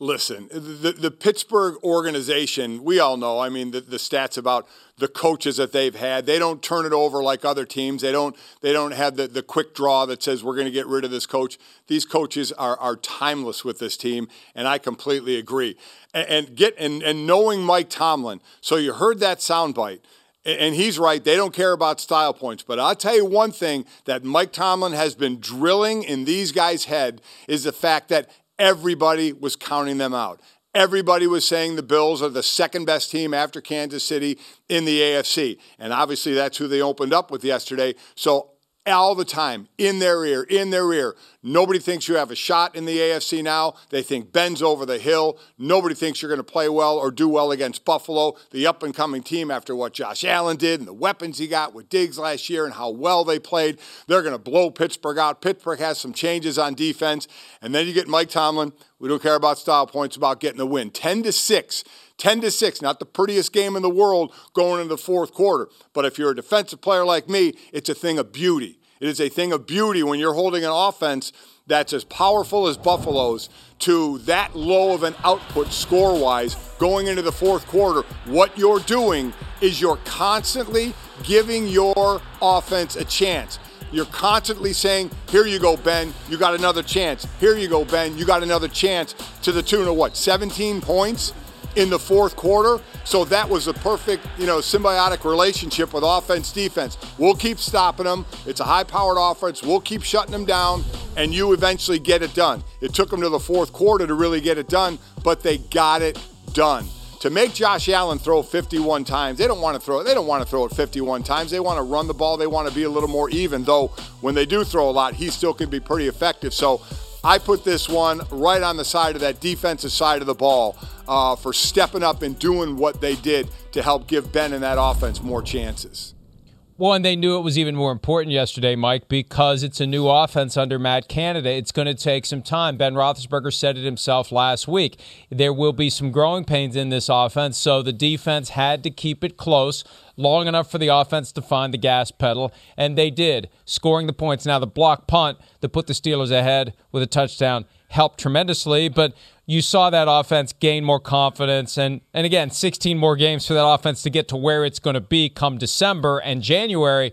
Listen, the, the Pittsburgh organization, we all know, I mean, the, the stats about the coaches that they've had. They don't turn it over like other teams. They don't they don't have the, the quick draw that says we're going to get rid of this coach. These coaches are, are timeless with this team, and I completely agree. And, and get and, and knowing Mike Tomlin, so you heard that soundbite. And he's right. They don't care about style points. But I'll tell you one thing that Mike Tomlin has been drilling in these guys' head is the fact that everybody was counting them out. Everybody was saying the Bills are the second best team after Kansas City in the AFC. And obviously, that's who they opened up with yesterday. So all the time in their ear, in their ear. Nobody thinks you have a shot in the AFC now. They think Ben's over the hill. Nobody thinks you're going to play well or do well against Buffalo, the up and coming team after what Josh Allen did and the weapons he got with Diggs last year and how well they played. They're going to blow Pittsburgh out. Pittsburgh has some changes on defense. And then you get Mike Tomlin. We don't care about style points, about getting the win. 10 to 6. 10 to 6, not the prettiest game in the world going into the fourth quarter. But if you're a defensive player like me, it's a thing of beauty. It is a thing of beauty when you're holding an offense that's as powerful as Buffalo's to that low of an output score wise going into the fourth quarter. What you're doing is you're constantly giving your offense a chance. You're constantly saying, Here you go, Ben, you got another chance. Here you go, Ben, you got another chance to the tune of what, 17 points? In the fourth quarter. So that was a perfect, you know, symbiotic relationship with offense defense. We'll keep stopping them. It's a high-powered offense. We'll keep shutting them down, and you eventually get it done. It took them to the fourth quarter to really get it done, but they got it done. To make Josh Allen throw 51 times, they don't want to throw it. They don't want to throw it 51 times. They want to run the ball. They want to be a little more even. Though when they do throw a lot, he still can be pretty effective. So I put this one right on the side of that defensive side of the ball uh, for stepping up and doing what they did to help give Ben and that offense more chances.
Well, and they knew it was even more important yesterday, Mike, because it's a new offense under Matt Canada. It's going to take some time. Ben Roethlisberger said it himself last week. There will be some growing pains in this offense, so the defense had to keep it close long enough for the offense to find the gas pedal, and they did, scoring the points. Now, the block punt that put the Steelers ahead with a touchdown helped tremendously, but you saw that offense gain more confidence. And and again 16 more games for that offense to get to where it's going to be come December and January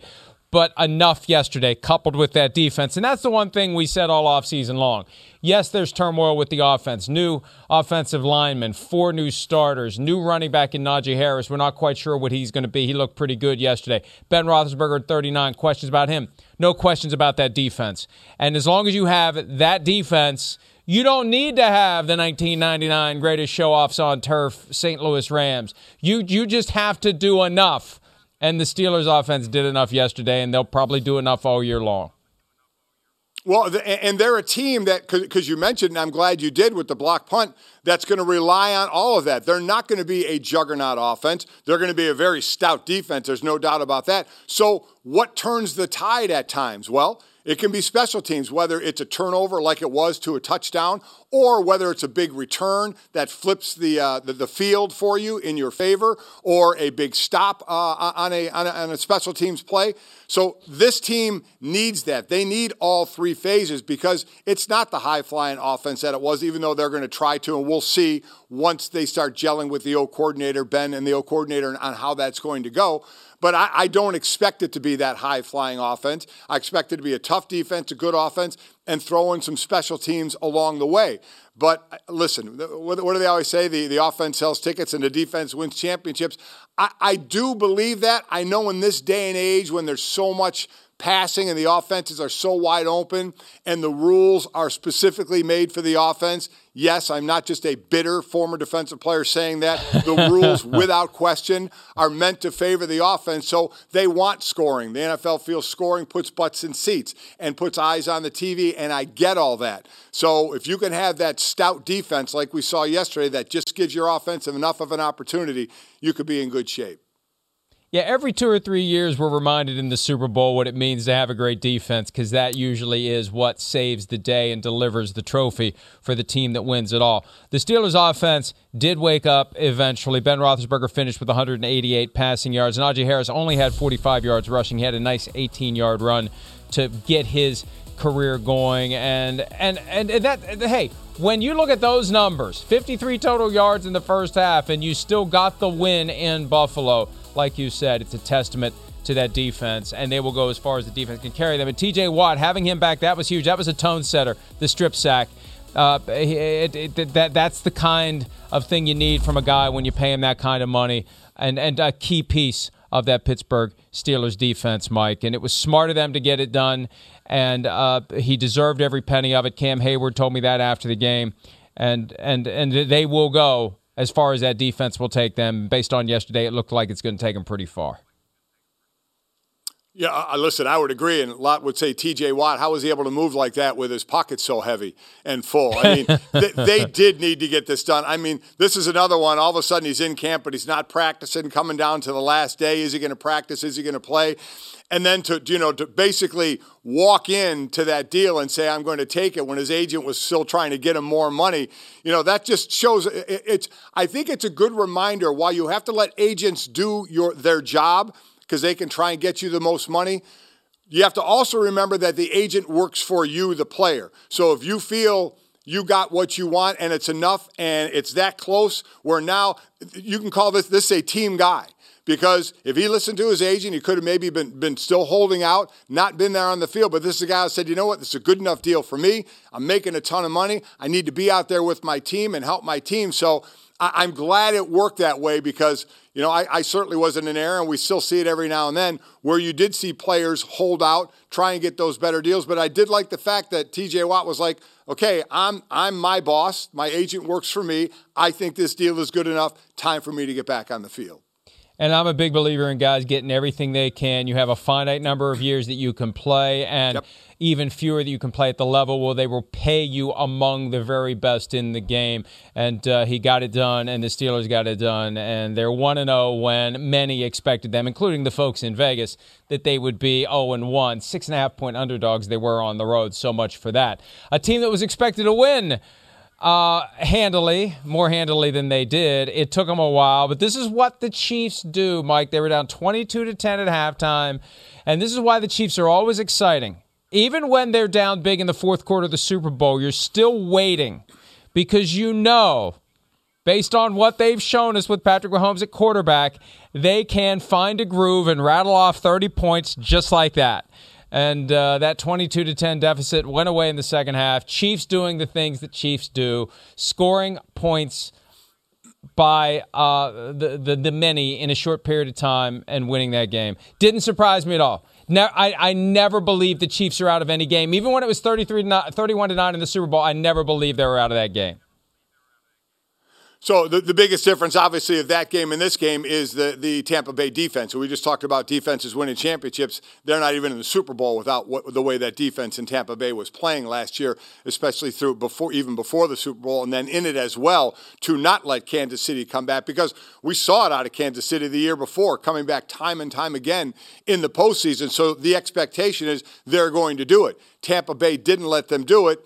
but enough yesterday coupled with that defense. And that's the one thing we said all offseason long. Yes there's turmoil with the offense. New offensive linemen four new starters new running back in Najee Harris. We're not quite sure what he's going to be. He looked pretty good yesterday. Ben Roethlisberger 39 questions about him? No questions about that defense. And as long as you have that defense you don't need to have the 1999 greatest show offs on turf St. Louis Rams. You you just have to do enough. And the Steelers offense did enough yesterday, and they'll probably do enough all year long.
Well, and they're a team that, because you mentioned, and I'm glad you did with the block punt, that's going to rely on all of that. They're not going to be a juggernaut offense. They're going to be a very stout defense. There's no doubt about that. So, what turns the tide at times? Well, It can be special teams, whether it's a turnover like it was to a touchdown, or whether it's a big return that flips the uh, the, the, field for you in your favor, or a big stop uh, on, a, on, a, on a special teams play. So this team needs that. They need all three phases because it's not the high flying offense that it was, even though they're going to try to, and we'll see once they start gelling with the O coordinator Ben and the O coordinator on how that's going to go. But I, I don't expect it to be that high flying offense. I expect it to be a tough defense, a good offense, and throw in some special teams along the way. But uh, listen, what, do they always say? The, the offense sells tickets and the defense wins championships. I, I do believe that. I know in this day and age when there's so much passing and the offenses are so wide open and the rules are specifically made for the offense. Yes, I'm not just a bitter former defensive player saying that. The rules, without question, are meant to favor the offense. So they want scoring. The NFL feels scoring puts butts in seats and puts eyes on the TV, and I get all that. So if you can have that stout defense like we saw yesterday that just gives your offense enough of an opportunity, you could be in good shape.
Yeah, every two or three years, we're reminded in the Super Bowl what it means to have a great defense because that usually is what saves the day and delivers the trophy for the team that wins it all. The Steelers' offense did wake up eventually. Ben Roethlisberger finished with 188 passing yards, and Najee Harris only had 45 yards rushing. He had a nice 18 yard run to get his career going, and and and that hey. When you look at those numbers, 53 total yards in the first half, and you still got the win in Buffalo, like you said, it's a testament to that defense, and they will go as far as the defense can carry them. And TJ Watt, having him back, that was huge. That was a tone setter, the strip sack. Uh, it, it, that that's the kind of thing you need from a guy when you pay him that kind of money, and and a key piece of that Pittsburgh Steelers defense, Mike. And it was smart of them to get it done, and uh, he deserved every penny of it. Cam Hayward told me that after the game, and and and they will go as far as that defense will take them. Based on yesterday, it looked like it's going to take them pretty far.
Yeah, I, listen, I would agree. And a lot would say TJ Watt, how was he able to move like that with his pockets so heavy and full? I mean, they, they, did need to get this done. I mean, this is another one. All of a sudden he's in camp, but he's not practicing, coming down to the last day. Is he going to practice? Is he going to play? And then to, you know, to basically walk into that deal and say, I'm going to take it when his agent was still trying to get him more money, you know, that just shows it, it's, I think it's a good reminder why you have to let agents do your, their job because they can try and get you the most money. You have to also remember that the agent works for you, the player. So if you feel you got what you want and it's enough and it's that close, where now you can call this this a team guy. Because if he listened to his agent, he could have maybe been, been still holding out, not been there on the field. But this is a guy who said, you know what, this is a good enough deal for me. I'm making a ton of money. I need to be out there with my team and help my team. So I, am glad it worked that way because, you know, I, I certainly wasn't an error, and we still see it every now and then where you did see players hold out, try and get those better deals. But I did like the fact that TJ Watt was like, okay, I'm, I'm my boss. My agent works for me. I think this deal is good enough. Time for me to get back on the field.
And I'm a big believer in guys getting everything they can. You have a finite number of years that you can play, and yep. even fewer that you can play at the level where they will pay you among the very best in the game. And uh, he got it done, and the Steelers got it done. And they're 1 0 when many expected them, including the folks in Vegas, that they would be 0 1. Six and a half point underdogs they were on the road. So much for that. A team that was expected to win uh, handily, more handily than they did. It took them a while, but this is what the Chiefs do, Mike. They were down 22 to 10 at halftime, and this is why the Chiefs are always exciting. Even when they're down big in the fourth quarter of the Super Bowl, you're still waiting because you know, based on what they've shown us with Patrick Mahomes at quarterback, they can find a groove and rattle off 30 points just like that and uh, that 22 to 10 deficit went away in the second half. Chiefs doing the things that Chiefs do, scoring points by uh, the, the, the many in a short period of time and winning that game. Didn't surprise me at all. I, I never believed the Chiefs are out of any game. Even when it was 33 to 9, 31 to 9 in the Super Bowl, I never believed they were out of that game.
So the, the biggest difference, obviously, of that game and this game is the the Tampa Bay defense. So we just talked about defenses winning championships. They're not even in the Super Bowl without what, the way that defense in Tampa Bay was playing last year, especially through before even before the Super Bowl, and then in it as well to not let Kansas City come back because we saw it out of Kansas City the year before, coming back time and time again in the postseason. So the expectation is they're going to do it. Tampa Bay didn't let them do it.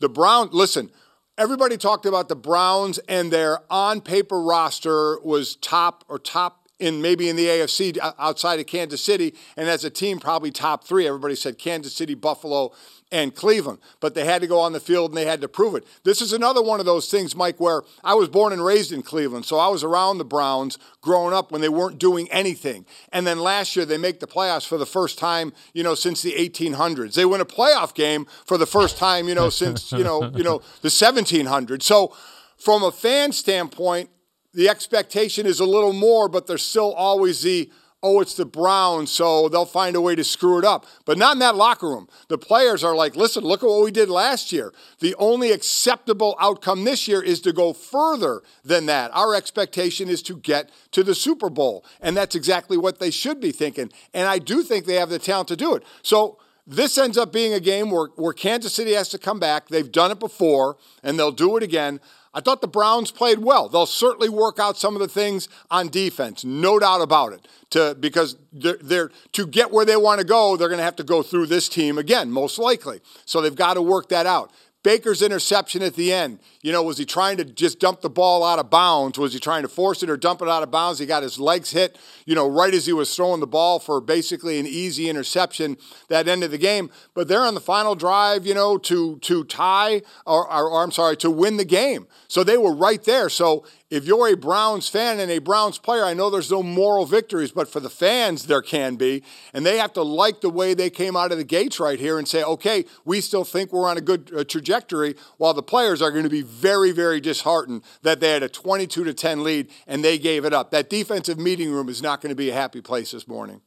The Browns, listen everybody talked about the Browns and their on paper roster was top or top in maybe in the AFC outside of Kansas City, and as a team, probably top three. Everybody said Kansas City, Buffalo, and Cleveland, but they had to go on the field and they had to prove it. This is another one of those things, Mike, where I was born and raised in Cleveland, so I was around the Browns growing up when they weren't doing anything. And then last year they make the playoffs for the first time, you know, since the 1800s. They win a playoff game for the first time, you know, since you know, you know, the 1700s. So from a fan standpoint, the expectation is a little more, but there's still always the oh, it's the Browns, so they'll find a way to screw it up. But not in that locker room. The players are like, listen, look at what we did last year. The only acceptable outcome this year is to go further than that. Our expectation is to get to the Super Bowl. And that's exactly what they should be thinking. And I do think they have the talent to do it. So, this ends up being a game where, where Kansas City has to come back. They've done it before, and they'll do it again. I thought the Browns played well. They'll certainly work out some of the things on defense, no doubt about it. To because they're, they're to get where they want to go, they're going to have to go through this team again, most likely. So they've got to work that out. Baker's interception at the end, you know, was he trying to just dump the ball out of bounds? Was he trying to force it or dump it out of bounds? He got his legs hit, you know, right as he was throwing the ball for basically an easy interception that ended the game. But they're on the final drive, you know, to to tie or, or, or I'm sorry, to win the game. So they were right there. So if you're a Browns fan and a Browns player, I know there's no moral victories, but for the fans, there can be. And they have to like the way they came out of the gates right here and say, okay, we still think we're on a good uh, trajectory, while the players are going to be very, very disheartened that they had a 22 to 10 lead and they gave it up. That defensive meeting room is not going to be a happy place this morning.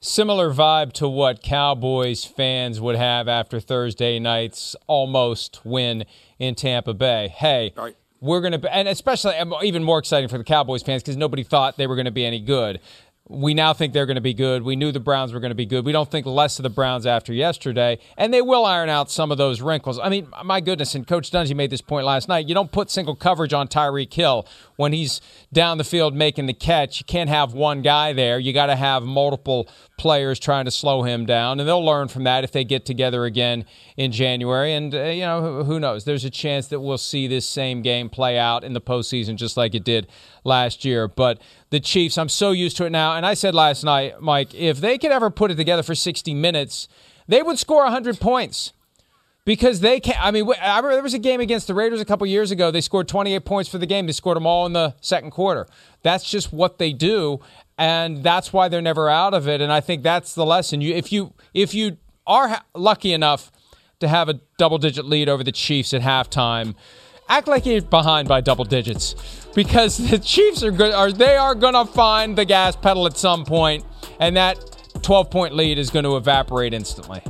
Similar vibe to what Cowboys fans would have after Thursday night's almost win in Tampa Bay. Hey, right we're going to, and especially even more exciting for the Cowboys fans because nobody thought they were going to be any good. We now think they're going to be good. We knew the Browns were going to be good. We don't think less of the Browns after yesterday, and they will iron out some of those wrinkles. I mean, my goodness, and Coach Dungy made this point last night. You don't put single coverage on Tyreek Hill when he's down the field making the catch. You can't have one guy there. You got to have multiple players trying to slow him down, and they'll learn from that if they get together again in January. And uh, you know, who knows? There's a chance that we'll see this same game play out in the postseason, just like it did last year. But the Chiefs, I'm so used to it now. And I said last night, Mike, if they could ever put it together for 60 minutes, they would score 100 points because they can't. I mean, I remember there was a game against the Raiders a couple years ago. They scored 28 points for the game. They scored them all in the second quarter. That's just what they do, and that's why they're never out of it. And I think that's the lesson. You, if you if you are lucky enough to have a double digit lead over the Chiefs at halftime, act like you're behind by double digits because the Chiefs are good. Are they are to find the gas pedal at some point, and that 12 point lead is going to evaporate instantly.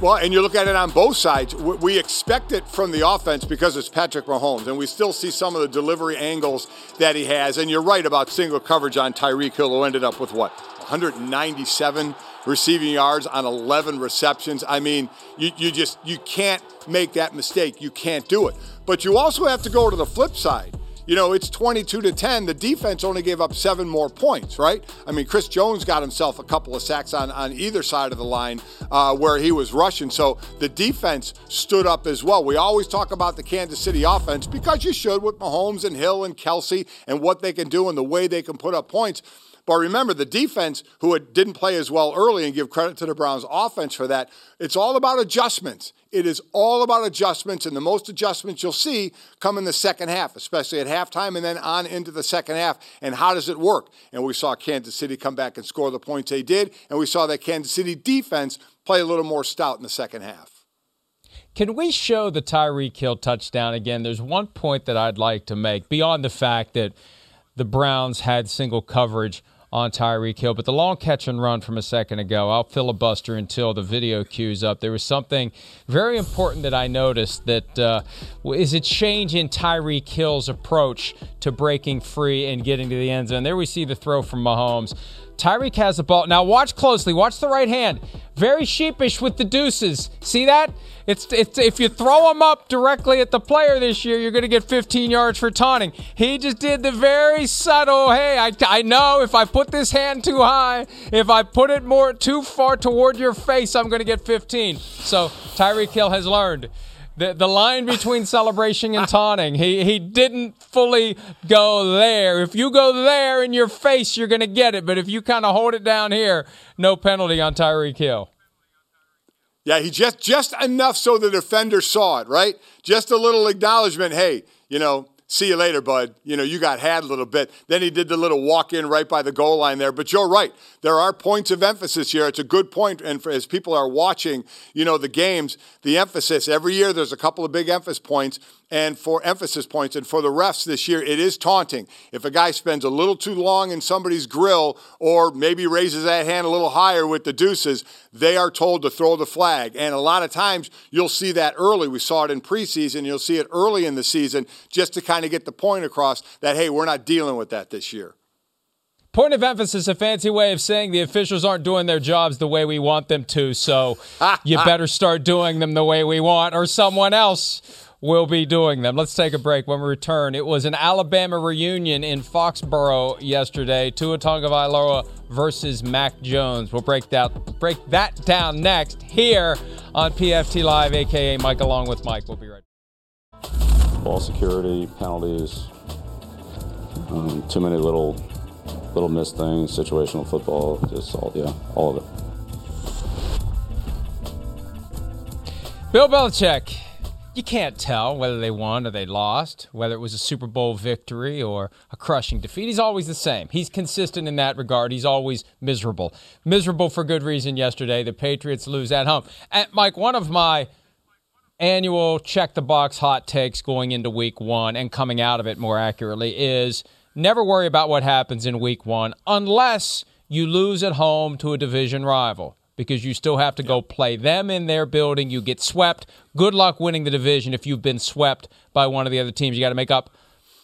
Well, and you look at it on both sides. We expect it from the offense because it's Patrick Mahomes, and we still see some of the delivery angles that he has. And you're right about single coverage on Tyreek Hill, who ended up with what 197 receiving yards on 11 receptions. I mean, you, you just you can't make that mistake. You can't do it. But you also have to go to the flip side you know, it's 22 to 10. The defense only gave up seven more points, right? I mean, Chris Jones got himself a couple of sacks on, on either side of the line uh, where he was rushing. So the defense stood up as well. We always talk about the Kansas City offense because you should with Mahomes and Hill and Kelsey and what they can do and the way they can put up points. But remember, the defense, who didn't play as well early, and give credit to the Browns' offense for that, it's all about adjustments. It is all about adjustments, and the most adjustments you'll see come in the second half, especially at halftime and then on into the second half. And how does it work? And we saw Kansas City come back and score the points they did, and we saw that Kansas City defense play a little more stout in the second half.
Can we show the Tyreek Hill touchdown again? There's one point that I'd like to make beyond the fact that the Browns had single coverage on Tyreek Hill. But the long catch and run from a second ago, I'll filibuster until the video cues up. There was something very important that I noticed that uh, is a change in Tyreek Hill's approach to breaking free and getting to the end zone. There we see the throw from Mahomes. Tyreek has the ball. Now watch closely. Watch the right hand. Very sheepish with the deuces. See that? It's, it's if you throw them up directly at the player this year, you're going to get 15 yards for taunting. He just did the very subtle. Hey, I, I know if I put this hand too high, if I put it more too far toward your face, I'm going to get 15. So Tyreek Hill has learned the, the line between celebration and taunting. He he didn't fully go there. If you go there in your face, you're going to get it. But if you kind of hold it down here, no penalty on Tyreek Hill.
Yeah, he just just enough so the defender saw it, right? Just a little acknowledgement. Hey, you know, see you later, bud. You know, you got had a little bit. Then he did the little walk in right by the goal line there. But you're right. There are points of emphasis here. It's a good point. And for, as people are watching, you know, the games, the emphasis every year, there's a couple of big emphasis points and for emphasis points. And for the refs this year, it is taunting. If a guy spends a little too long in somebody's grill or maybe raises that hand a little higher with the deuces, they are told to throw the flag. And a lot of times you'll see that early. We saw it in preseason. You'll see it early in the season just to kind of get the point across that, hey, we're not dealing with that this year.
Point of emphasis, a fancy way of saying the officials aren't doing their jobs the way we want them to, so you better start doing them the way we want, or someone else will be doing them. Let's take a break. When we return, it was an Alabama reunion in Foxborough yesterday. Tua Tagovailoa versus Mac Jones. We'll break that break that down next here on PFT Live, aka Mike along with Mike. We'll be right.
Ball security, penalties, um, too many little little missed things, situational football, just all yeah, all of
it. Bill Belichick you can't tell whether they won or they lost, whether it was a Super Bowl victory or a crushing defeat. He's always the same. He's consistent in that regard. He's always miserable. Miserable for good reason yesterday. The Patriots lose at home. And Mike, one of my annual check the box hot takes going into week one and coming out of it more accurately is never worry about what happens in week one unless you lose at home to a division rival because you still have to go play them in their building. You get swept. Good luck winning the division if you've been swept by one of the other teams. You got to make up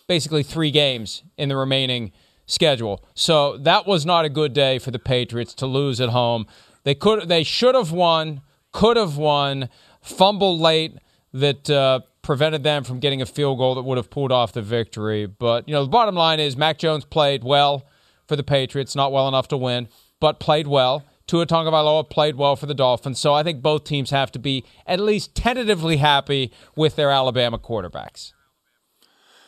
basically three games in the remaining schedule. So that was not a good day for the Patriots to lose at home. They could, they should have won, could have won, fumble late that uh, prevented them from getting a field goal that would have pulled off the victory. But you know, the bottom line is Mac Jones played well for the Patriots, not well enough to win, but played well. Tua Tagovailoa played well for the Dolphins, so I think both teams have to be at least tentatively happy with their Alabama quarterbacks.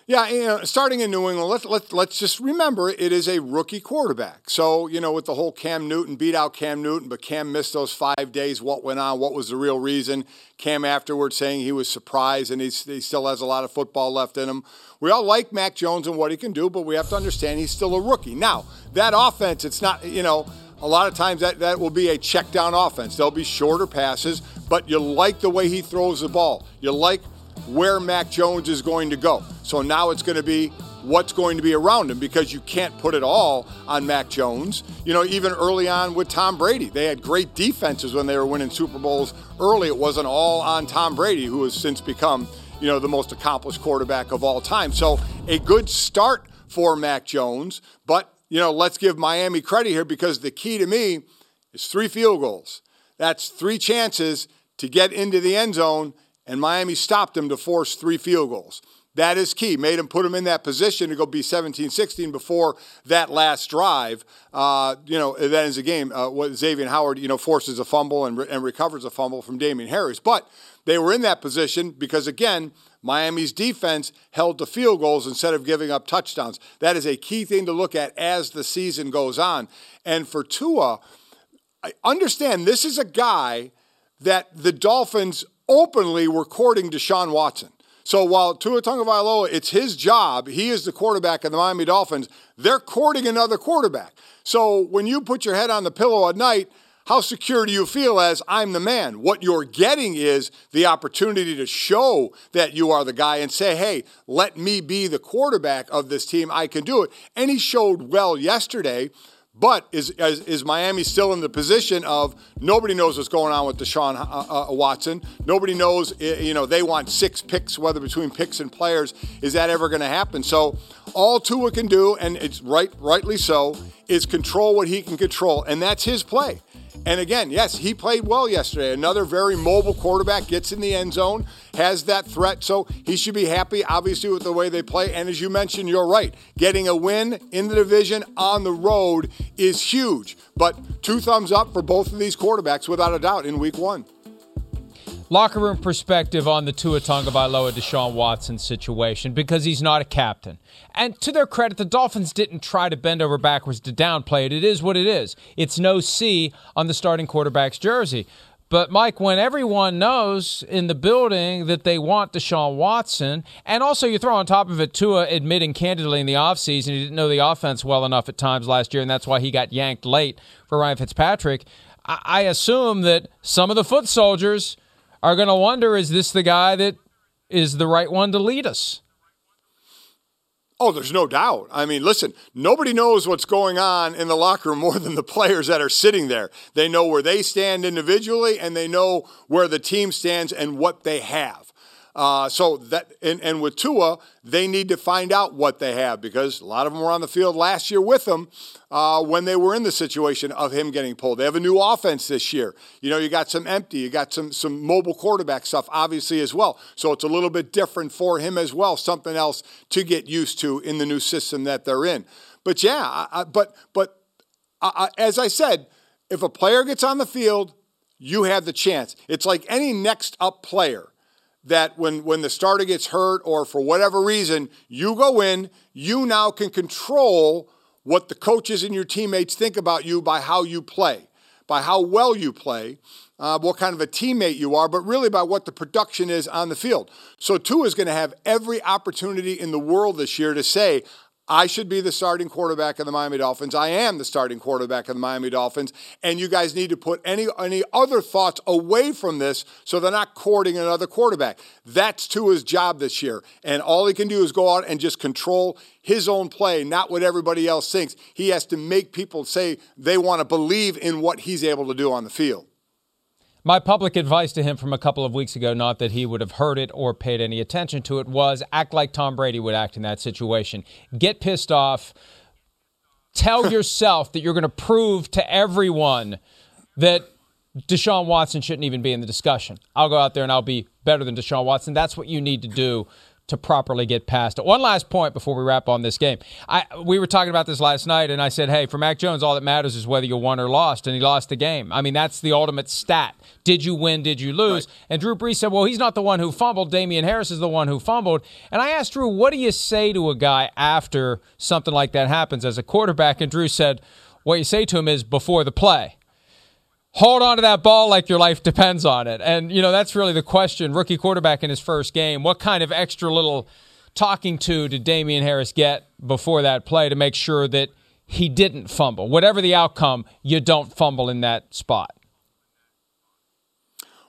Yeah, you uh, know, starting in New England, let's, let's, let's just remember it is a rookie quarterback. So, you know, with the whole Cam Newton beat out Cam Newton, but Cam missed those five days. What went on? What was the real reason? Cam afterwards saying he was surprised and he's, he still has a lot of football left in him. We all like Mac Jones and what he can do, but we have to understand he's still a rookie. Now, that offense, it's not, you know, a lot of times that, that will be a check down offense. There'll be shorter passes, but you like the way he throws the ball. You like where Mac Jones is going to go. So now it's going to be what's going to be around him because you can't put it all on Mac Jones. You know, even early on with Tom Brady, they had great defenses when they were winning Super Bowls early. It wasn't all on Tom Brady, who has since become, you know, the most accomplished quarterback of all time. So a good start for Mac Jones, but you know, let's give Miami credit here because the key to me is three field goals. That's three chances to get into the end zone, and Miami stopped them to force three field goals. That is key. Made him put him in that position to go be 17 16 before that last drive. Uh, you know, that is a game. Uh, what Xavien Howard, you know, forces a fumble and, re- and recovers a fumble from Damien Harris. But they were in that position because, again, Miami's defense held to field goals instead of giving up touchdowns. That is a key thing to look at as the season goes on. And for Tua, I understand this is a guy that the Dolphins openly were courting Deshaun Watson. So while Tua Tagovailoa, it's his job, he is the quarterback of the Miami Dolphins, they're courting another quarterback. So when you put your head on the pillow at night, how secure do you feel as I'm the man? What you're getting is the opportunity to show that you are the guy and say, hey, let me be the quarterback of this team. I can do it. And he showed well yesterday. But is, is, Miami still in the position of nobody knows what's going on with Deshaun uh, uh, Watson? Nobody knows, you know, they want six picks, whether between picks and players. Is that ever going to happen? So all Tua can do, and it's right, rightly so, is control what he can control, and that's his play. And again, yes, he played well yesterday. Another very mobile quarterback gets in the end zone, has that threat, so he should be happy, obviously, with the way they play. And as you mentioned, you're right. Getting a win in the division on the road is huge. But two thumbs up for both of these quarterbacks, without a doubt, in week one
locker room perspective on the Tua Tagovailoa Deshaun Watson situation because he's not a captain. And to their credit, the Dolphins didn't try to bend over backwards to downplay it. It is what it is. It's no C on the starting quarterback's jersey. But Mike, when everyone knows in the building that they want Deshaun Watson, and also you throw on top of it Tua admitting candidly in the offseason he didn't know the offense well enough at times last year, and that's why he got yanked late for Ryan Fitzpatrick. I assume that some of the foot soldiers – are going to wonder is this the guy that is the right one to lead us?
Oh, there's no doubt. I mean, listen, nobody knows what's going on in the locker room more than the players that are sitting there. They know where they stand individually and they know where the team stands and what they have. Uh, so that and, and with Tua, they need to find out what they have because a lot of them were on the field last year with him uh, when they were in the situation of him getting pulled. They have a new offense this year. You know, you got some empty, you got some some mobile quarterback stuff, obviously as well. So it's a little bit different for him as well. Something else to get used to in the new system that they're in. But yeah, I, I, but but I, as I said, if a player gets on the field, you have the chance. It's like any next up player that when, when the starter gets hurt or for whatever reason, you go in, you now can control what the coaches and your teammates think about you by how you play, by how well you play, uh, what kind of a teammate you are, but really by what the production is on the field. So Tua is going to have every opportunity in the world this year to say, I should be the starting quarterback of the Miami Dolphins. I am the starting quarterback of the Miami Dolphins. And you guys need to put any, any other thoughts away from this so they're not courting another quarterback. That's Tua's job this year. And all he can do is go out and just control his own play, not what everybody else thinks. He has to make people say they want to believe in what he's able to do on the field.
My public advice to him from a couple of weeks ago, not that he would have heard it or paid any attention to it, was act like Tom Brady would act in that situation. Get pissed off. Tell yourself that you're going to prove to everyone that Deshaun Watson shouldn't even be in the discussion. I'll go out there and I'll be better than Deshaun Watson. That's what you need to do to properly get past it. One last point before we wrap on this game. I we were talking about this last night, and I said, hey, for Mac Jones, all that matters is whether you won or lost, and he lost the game. I mean, that's the ultimate stat. Did you win? Did you lose? Right. And Drew Brees said, well, he's not the one who fumbled. Damien Harris is the one who fumbled. And I asked Drew, what do you say to a guy after something like that happens as a quarterback? And Drew said, what you say to him is before the play hold on to that ball like your life depends on it. And, you know, that's really the question. Rookie quarterback in his first game. What kind of extra little talking to did Damien Harris get before that play to make sure that he didn't fumble? Whatever the outcome, you don't fumble in that spot.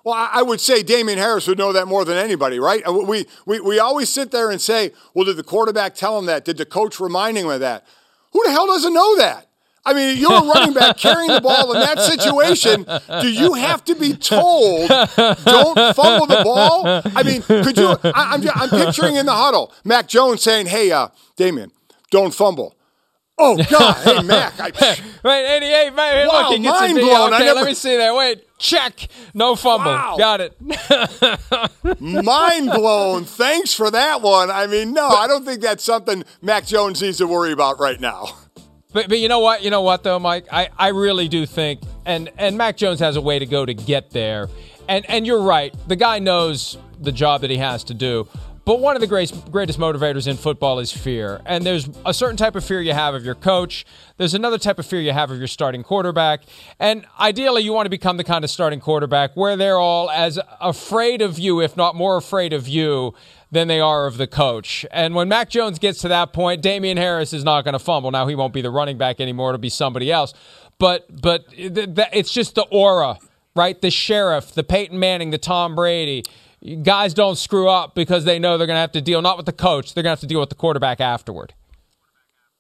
Well, I would say Damien Harris would know that more than anybody, right? Uh, we, we, we always sit there and say, well, did the quarterback tell him that? Did the coach remind him of that? Who the hell doesn't know that? I mean, you're a running back carrying the ball in that situation. Do you have to be told, don't fumble the ball? I mean, could you? I, am I'm, I'm picturing in the huddle, Mac Jones saying, hey, uh, Damien, don't fumble. Oh God! Hey Mac, I,
wait, eighty-eight. Man, wow, look, mind blown. Okay, never... let me see that. Wait, check. No fumble. Wow. Got it.
mind blown. Thanks for that one. I mean, no, I don't think that's something Mac Jones needs to worry about right now.
But, but you know what? You know what though, Mike? I, I really do think and and Mac Jones has a way to go to get there. And and you're right. The guy knows the job that he has to do. But one of the greatest, greatest motivators in football is fear. And there's a certain type of fear you have of your coach. There's another type of fear you have of your starting quarterback. And ideally, you want to become the kind of starting quarterback where they're all as afraid of you, if not more afraid of you, than they are of the coach. And when Mac Jones gets to that point, Damien Harris is not going to fumble. Now he won't be the running back anymore; it'll be somebody else. But but it's just the aura, right? The sheriff, the Peyton Manning, the Tom Brady. Guys don't screw up because they know they're going to have to deal not with the coach; they're going to have to deal with the quarterback afterward.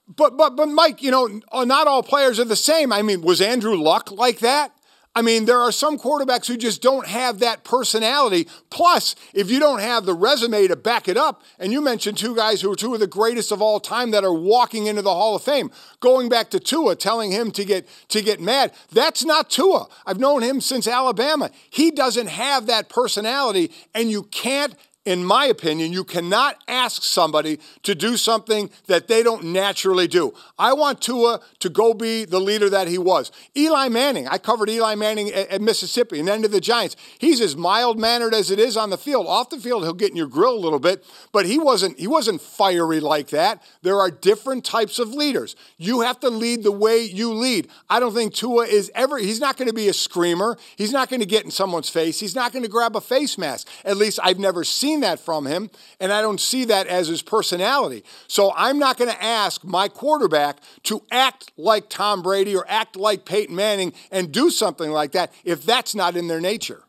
but but but Mike, you know, uh, not all players are the same. I mean, was Andrew Luck like that? I mean, there are some quarterbacks who just don't have that personality. Plus, if you don't have the resume to back it up, and you mentioned two guys who are two of the greatest of all time that are walking into the Hall of Fame, going back to Tua, telling him to get to get mad. That's not Tua. I've known him since Alabama. He doesn't have that personality, and you can't in my opinion, you cannot ask somebody to do something that they don't naturally do. I want Tua to go be the leader that he was. Eli Manning, I covered Eli Manning at, at Mississippi and then to the Giants. He's as mild mannered as it is on the field. Off the field, he'll get in your grill a little bit, but he wasn't he wasn't fiery like that. There are different types of leaders. You have to lead the way you lead. I don't think Tua is ever he's not going to be a screamer. He's not going to get in someone's face. He's not going to grab a face mask. At least I've never seen seen that from him, and I don't see that as his personality. So I'm not going to ask my quarterback to act like Tom Brady or act like Peyton Manning and do something like that if that's not in their nature.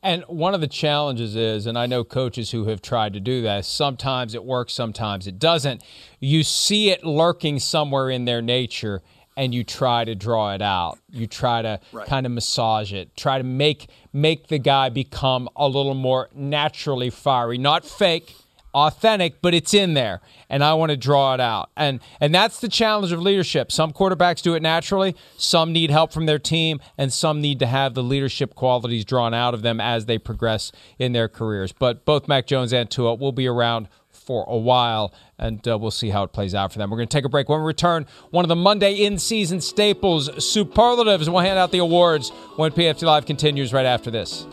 And one of the challenges is, and I know coaches who have tried to do that, sometimes it works, sometimes it doesn't. You see it lurking somewhere in their nature and you try to draw it out. You try to right. kind of massage it. Try to make make the guy become a little more naturally fiery, not fake, authentic, but it's in there. And I want to draw it out. And and that's the challenge of leadership. Some quarterbacks do it naturally, some need help from their team, and some need to have the leadership qualities drawn out of them as they progress in their careers. But both Mac Jones and Tua will be around for a while, and uh, we'll see how it plays out for them. We're going to take a break. When we return, one of the Monday in season staples, superlatives. We'll hand out the awards when PFT Live continues right after this.